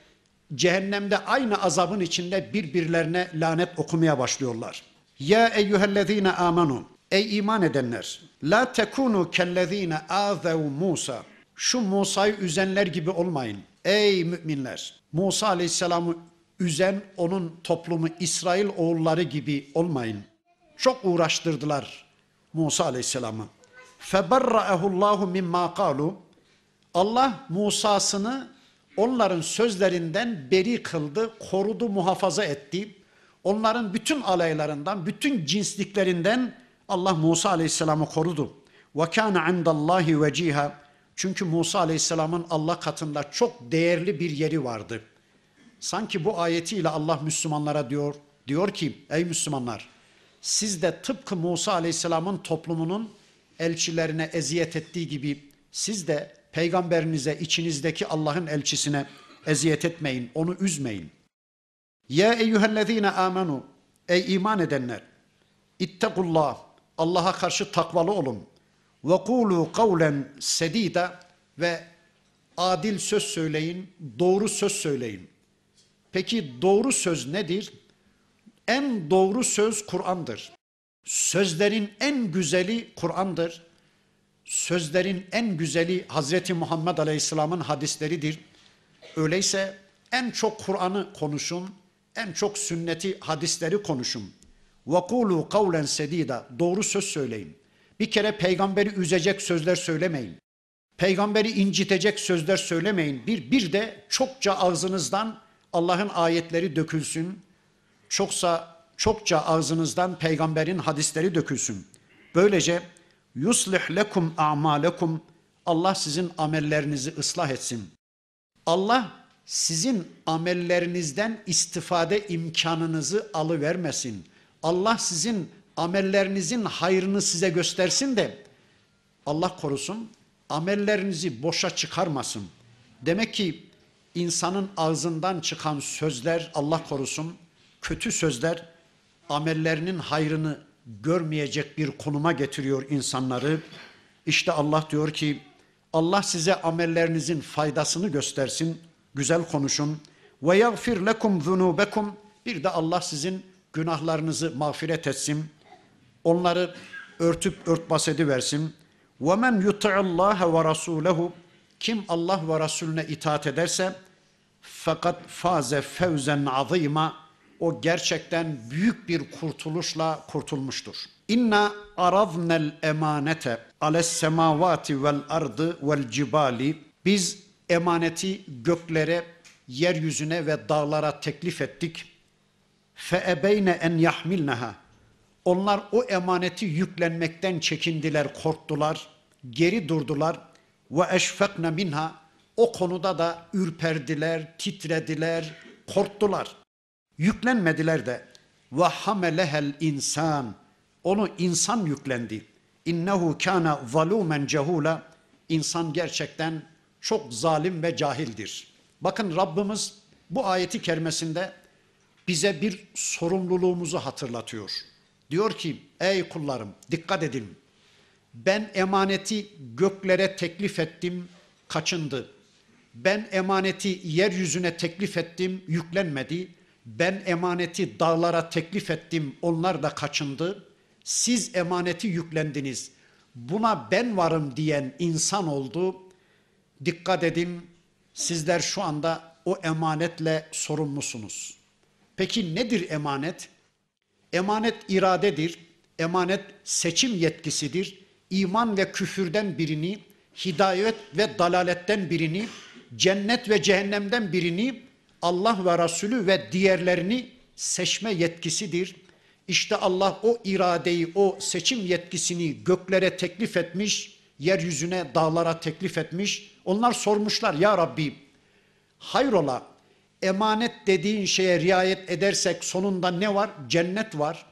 cehennemde aynı azabın içinde birbirlerine lanet okumaya başlıyorlar. Ya eyyühellezine amanu Ey iman edenler la tekunu kellezine azev Musa şu Musa'yı üzenler gibi olmayın. Ey müminler Musa aleyhisselamı üzen onun toplumu İsrail oğulları gibi olmayın. Çok uğraştırdılar Musa aleyhisselamı. Feberra'ehu Allahu mimma kalu Allah Musa'sını onların sözlerinden beri kıldı, korudu, muhafaza etti. Onların bütün alaylarından, bütün cinsliklerinden Allah Musa Aleyhisselam'ı korudu. Ve kana indallahi veciha. Çünkü Musa Aleyhisselam'ın Allah katında çok değerli bir yeri vardı. Sanki bu ayetiyle Allah Müslümanlara diyor, diyor ki ey Müslümanlar siz de tıpkı Musa Aleyhisselam'ın toplumunun elçilerine eziyet ettiği gibi siz de peygamberinize, içinizdeki Allah'ın elçisine eziyet etmeyin, onu üzmeyin. Ya eyyühellezine amenu, ey iman edenler, ittekullah, Allah'a karşı takvalı olun. Ve kulu kavlen sedida ve adil söz söyleyin, doğru söz söyleyin. Peki doğru söz nedir? En doğru söz Kur'an'dır. Sözlerin en güzeli Kur'an'dır. Sözlerin en güzeli Hazreti Muhammed Aleyhisselam'ın hadisleridir. Öyleyse en çok Kur'an'ı konuşun, en çok sünneti, hadisleri konuşun. وَقُولُوا قَوْلًا sedida Doğru söz söyleyin. Bir kere peygamberi üzecek sözler söylemeyin. Peygamberi incitecek sözler söylemeyin. Bir, bir de çokça ağzınızdan Allah'ın ayetleri dökülsün. Çoksa çokça ağzınızdan peygamberin hadisleri dökülsün. Böylece yuslih lekum a'malekum Allah sizin amellerinizi ıslah etsin. Allah sizin amellerinizden istifade imkanınızı alıvermesin. Allah sizin amellerinizin hayrını size göstersin de Allah korusun amellerinizi boşa çıkarmasın. Demek ki insanın ağzından çıkan sözler Allah korusun kötü sözler amellerinin hayrını görmeyecek bir konuma getiriyor insanları. İşte Allah diyor ki Allah size amellerinizin faydasını göstersin. Güzel konuşun. Ve yagfir lekum zunubekum. Bir de Allah sizin günahlarınızı mağfiret etsin. Onları örtüp örtbas ediversin. Ve men yuti'allaha ve rasulehu. Kim Allah ve Resulüne itaat ederse fakat faze fevzen azima o gerçekten büyük bir kurtuluşla kurtulmuştur. İnna aradnel emanete ales semavati vel ardı vel cibali biz emaneti göklere, yeryüzüne ve dağlara teklif ettik. Fe ebeyne en yahmilneha. Onlar o emaneti yüklenmekten çekindiler, korktular, geri durdular. Ve eşfekne minha. O konuda da ürperdiler, titrediler, korktular. Yüklenmediler de. Hamelehel insan. Onu insan yüklendi. İnnehu kana zalumen cehula. İnsan gerçekten çok zalim ve cahildir. Bakın Rabbimiz bu ayeti kerimesinde bize bir sorumluluğumuzu hatırlatıyor. Diyor ki ey kullarım dikkat edin. Ben emaneti göklere teklif ettim, kaçındı. Ben emaneti yeryüzüne teklif ettim, yüklenmedi. Ben emaneti dağlara teklif ettim, onlar da kaçındı. Siz emaneti yüklendiniz. Buna ben varım diyen insan oldu. Dikkat edin, sizler şu anda o emanetle sorumlusunuz. Peki nedir emanet? Emanet iradedir. Emanet seçim yetkisidir. İman ve küfürden birini, hidayet ve dalaletten birini, cennet ve cehennemden birini Allah ve Resulü ve diğerlerini seçme yetkisidir. İşte Allah o iradeyi, o seçim yetkisini göklere teklif etmiş, yeryüzüne, dağlara teklif etmiş. Onlar sormuşlar ya Rabbi hayrola emanet dediğin şeye riayet edersek sonunda ne var? Cennet var.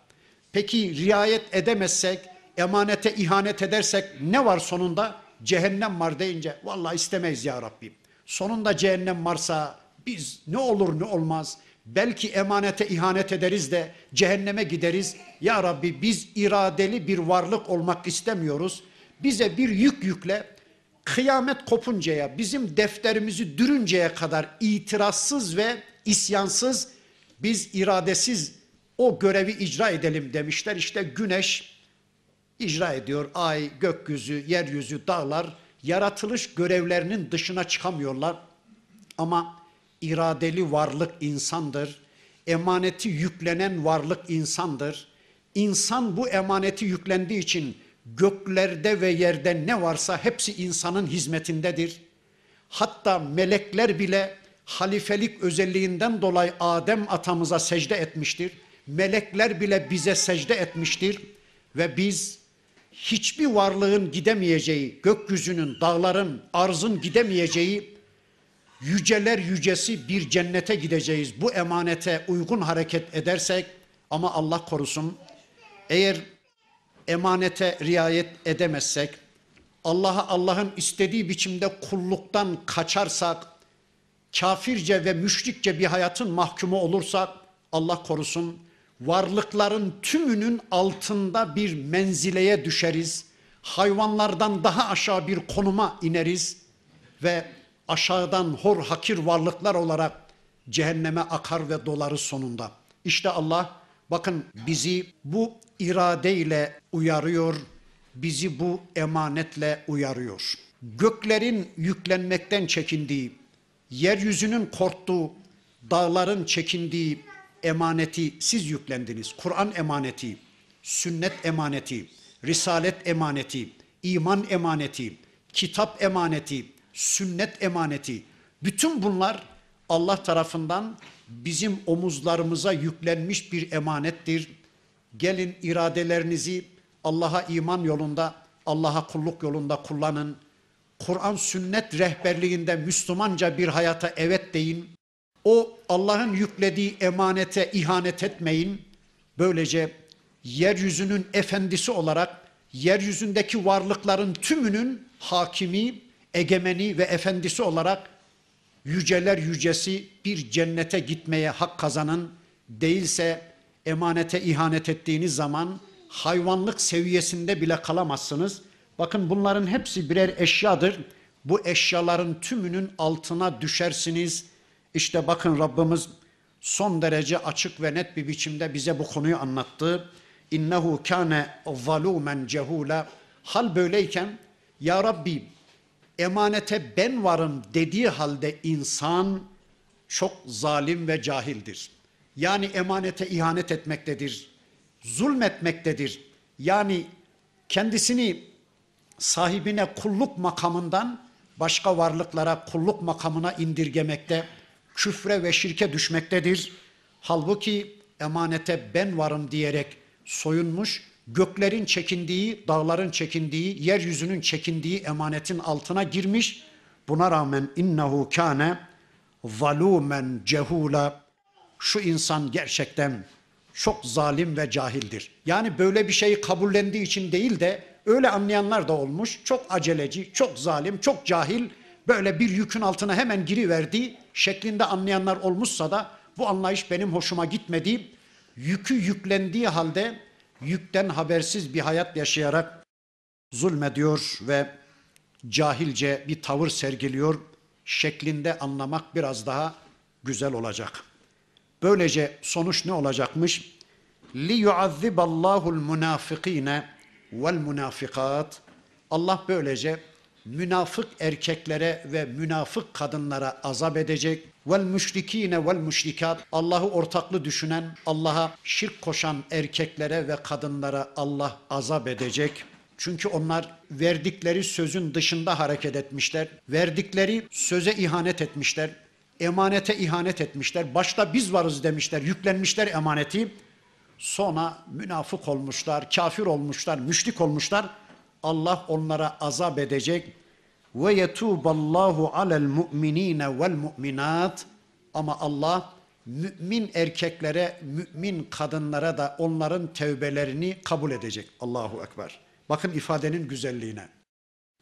Peki riayet edemezsek, emanete ihanet edersek ne var sonunda? Cehennem var deyince vallahi istemeyiz ya Rabbi. Sonunda cehennem varsa biz ne olur ne olmaz belki emanete ihanet ederiz de cehenneme gideriz. Ya Rabbi biz iradeli bir varlık olmak istemiyoruz. Bize bir yük yükle kıyamet kopuncaya, bizim defterimizi dürünceye kadar itirazsız ve isyansız biz iradesiz o görevi icra edelim demişler. İşte güneş icra ediyor. Ay, gökyüzü, yeryüzü, dağlar yaratılış görevlerinin dışına çıkamıyorlar. Ama iradeli varlık insandır. Emaneti yüklenen varlık insandır. İnsan bu emaneti yüklendiği için göklerde ve yerde ne varsa hepsi insanın hizmetindedir. Hatta melekler bile halifelik özelliğinden dolayı Adem atamıza secde etmiştir. Melekler bile bize secde etmiştir ve biz hiçbir varlığın gidemeyeceği, gökyüzünün, dağların, arzın gidemeyeceği yüceler yücesi bir cennete gideceğiz. Bu emanete uygun hareket edersek ama Allah korusun eğer emanete riayet edemezsek, Allah'a Allah'ın istediği biçimde kulluktan kaçarsak, kafirce ve müşrikçe bir hayatın mahkumu olursak, Allah korusun, varlıkların tümünün altında bir menzileye düşeriz. Hayvanlardan daha aşağı bir konuma ineriz ve aşağıdan hor hakir varlıklar olarak cehenneme akar ve doları sonunda. İşte Allah bakın bizi bu iradeyle uyarıyor, bizi bu emanetle uyarıyor. Göklerin yüklenmekten çekindiği, yeryüzünün korktuğu, dağların çekindiği emaneti siz yüklendiniz. Kur'an emaneti, sünnet emaneti, risalet emaneti, iman emaneti, kitap emaneti, sünnet emaneti. Bütün bunlar Allah tarafından bizim omuzlarımıza yüklenmiş bir emanettir. Gelin iradelerinizi Allah'a iman yolunda, Allah'a kulluk yolunda kullanın. Kur'an sünnet rehberliğinde Müslümanca bir hayata evet deyin. O Allah'ın yüklediği emanete ihanet etmeyin. Böylece yeryüzünün efendisi olarak yeryüzündeki varlıkların tümünün hakimi, egemeni ve efendisi olarak yüceler yücesi bir cennete gitmeye hak kazanın. Değilse emanete ihanet ettiğiniz zaman hayvanlık seviyesinde bile kalamazsınız. Bakın bunların hepsi birer eşyadır. Bu eşyaların tümünün altına düşersiniz. İşte bakın Rabbimiz son derece açık ve net bir biçimde bize bu konuyu anlattı. İnnehu kâne zalumen cehula. Hal böyleyken ya Rabbi emanete ben varım dediği halde insan çok zalim ve cahildir. Yani emanete ihanet etmektedir, zulmetmektedir. Yani kendisini sahibine kulluk makamından başka varlıklara kulluk makamına indirgemekte, küfre ve şirke düşmektedir. Halbuki emanete ben varım diyerek soyunmuş, göklerin çekindiği, dağların çekindiği, yeryüzünün çekindiği emanetin altına girmiş. Buna rağmen innehu kâne zalumen cehula. Şu insan gerçekten çok zalim ve cahildir. Yani böyle bir şeyi kabullendiği için değil de öyle anlayanlar da olmuş. Çok aceleci, çok zalim, çok cahil böyle bir yükün altına hemen giriverdiği şeklinde anlayanlar olmuşsa da bu anlayış benim hoşuma gitmedi. Yükü yüklendiği halde yükten habersiz bir hayat yaşayarak zulmediyor ve cahilce bir tavır sergiliyor şeklinde anlamak biraz daha güzel olacak. Böylece sonuç ne olacakmış? Li yuazziballahu munafikine vel munafikat. Allah böylece münafık erkeklere ve münafık kadınlara azap edecek. Vel müşrikine vel müşrikat. Allah'ı ortaklı düşünen, Allah'a şirk koşan erkeklere ve kadınlara Allah azap edecek. Çünkü onlar verdikleri sözün dışında hareket etmişler. Verdikleri söze ihanet etmişler. Emanete ihanet etmişler. Başta biz varız demişler. Yüklenmişler emaneti. Sonra münafık olmuşlar, kafir olmuşlar, müşrik olmuşlar. Allah onlara azap edecek. Ve yetuballahu alel mu'minine vel mu'minat. Ama Allah mümin erkeklere, mümin kadınlara da onların tevbelerini kabul edecek. Allahu Ekber. Bakın ifadenin güzelliğine.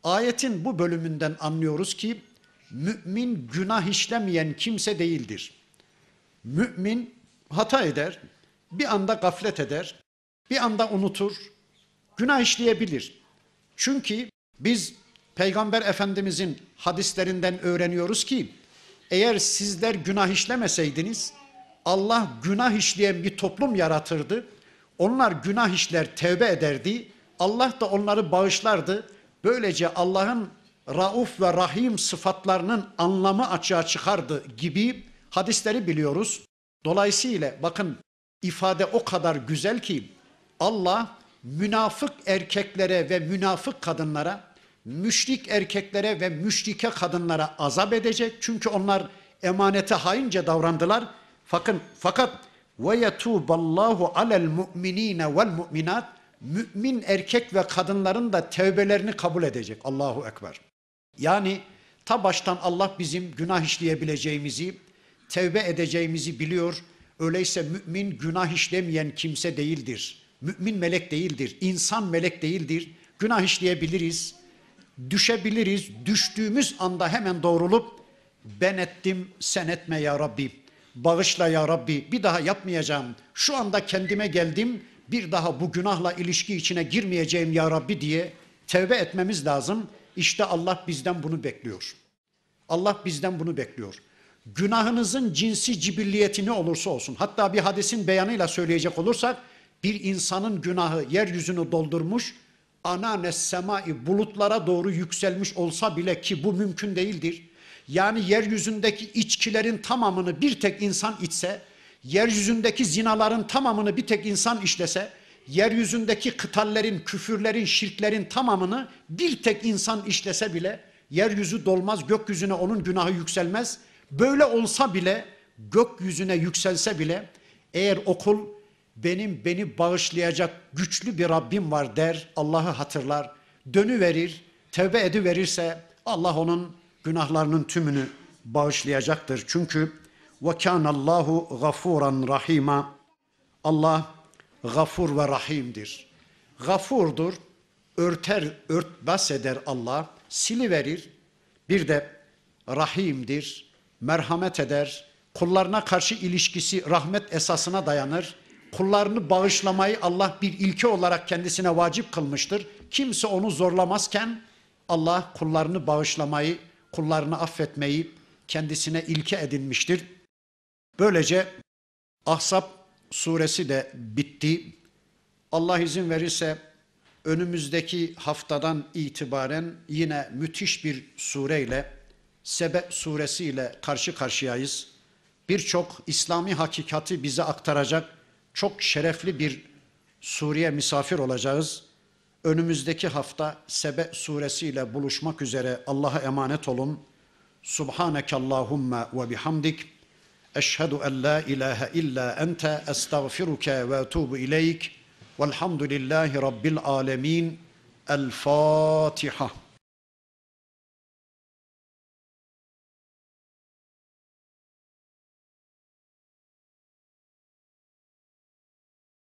Ayetin bu bölümünden anlıyoruz ki mümin günah işlemeyen kimse değildir. Mümin hata eder, bir anda gaflet eder, bir anda unutur, günah işleyebilir. Çünkü biz Peygamber Efendimizin hadislerinden öğreniyoruz ki eğer sizler günah işlemeseydiniz Allah günah işleyen bir toplum yaratırdı. Onlar günah işler, tevbe ederdi. Allah da onları bağışlardı. Böylece Allah'ın Rauf ve Rahim sıfatlarının anlamı açığa çıkardı gibi hadisleri biliyoruz. Dolayısıyla bakın ifade o kadar güzel ki Allah münafık erkeklere ve münafık kadınlara, müşrik erkeklere ve müşrike kadınlara azap edecek. Çünkü onlar emanete haince davrandılar. Fakat fakat ve yetuballahu alel mu'minine vel mu'minat mümin erkek ve kadınların da tevbelerini kabul edecek. Allahu ekber. Yani ta baştan Allah bizim günah işleyebileceğimizi, tevbe edeceğimizi biliyor. Öyleyse mümin günah işlemeyen kimse değildir. Mümin melek değildir. İnsan melek değildir. Günah işleyebiliriz. Düşebiliriz. Düştüğümüz anda hemen doğrulup ben ettim sen etme ya Rabbi. Bağışla ya Rabbi. Bir daha yapmayacağım. Şu anda kendime geldim. Bir daha bu günahla ilişki içine girmeyeceğim ya Rabbi diye tevbe etmemiz lazım. İşte Allah bizden bunu bekliyor. Allah bizden bunu bekliyor. Günahınızın cinsi cibilliyeti ne olursa olsun. Hatta bir hadisin beyanıyla söyleyecek olursak bir insanın günahı yeryüzünü doldurmuş, ananes semai bulutlara doğru yükselmiş olsa bile ki bu mümkün değildir. Yani yeryüzündeki içkilerin tamamını bir tek insan içse, yeryüzündeki zinaların tamamını bir tek insan işlese, yeryüzündeki kıtallerin, küfürlerin, şirklerin tamamını bir tek insan işlese bile yeryüzü dolmaz, gökyüzüne onun günahı yükselmez. Böyle olsa bile, gökyüzüne yükselse bile eğer okul benim beni bağışlayacak güçlü bir Rabbim var der, Allah'ı hatırlar, dönüverir, tevbe ediverirse Allah onun günahlarının tümünü bağışlayacaktır. Çünkü ve Allahu gafuran rahima. Allah gafur ve rahimdir. Gafurdur, örter, örtbas eder Allah, siliverir. Bir de rahimdir, merhamet eder. Kullarına karşı ilişkisi rahmet esasına dayanır. Kullarını bağışlamayı Allah bir ilke olarak kendisine vacip kılmıştır. Kimse onu zorlamazken Allah kullarını bağışlamayı, kullarını affetmeyi kendisine ilke edinmiştir. Böylece Ahzab suresi de bitti. Allah izin verirse önümüzdeki haftadan itibaren yine müthiş bir sureyle Sebe suresiyle karşı karşıyayız. Birçok İslami hakikati bize aktaracak çok şerefli bir Suriye misafir olacağız. Önümüzdeki hafta Sebe suresiyle buluşmak üzere Allah'a emanet olun. Subhaneke Allahumma ve bihamdik. Eşhedü en la ilahe illa ente estağfiruke ve etubu ileyk. Velhamdülillahi Rabbil alemin. El Fatiha.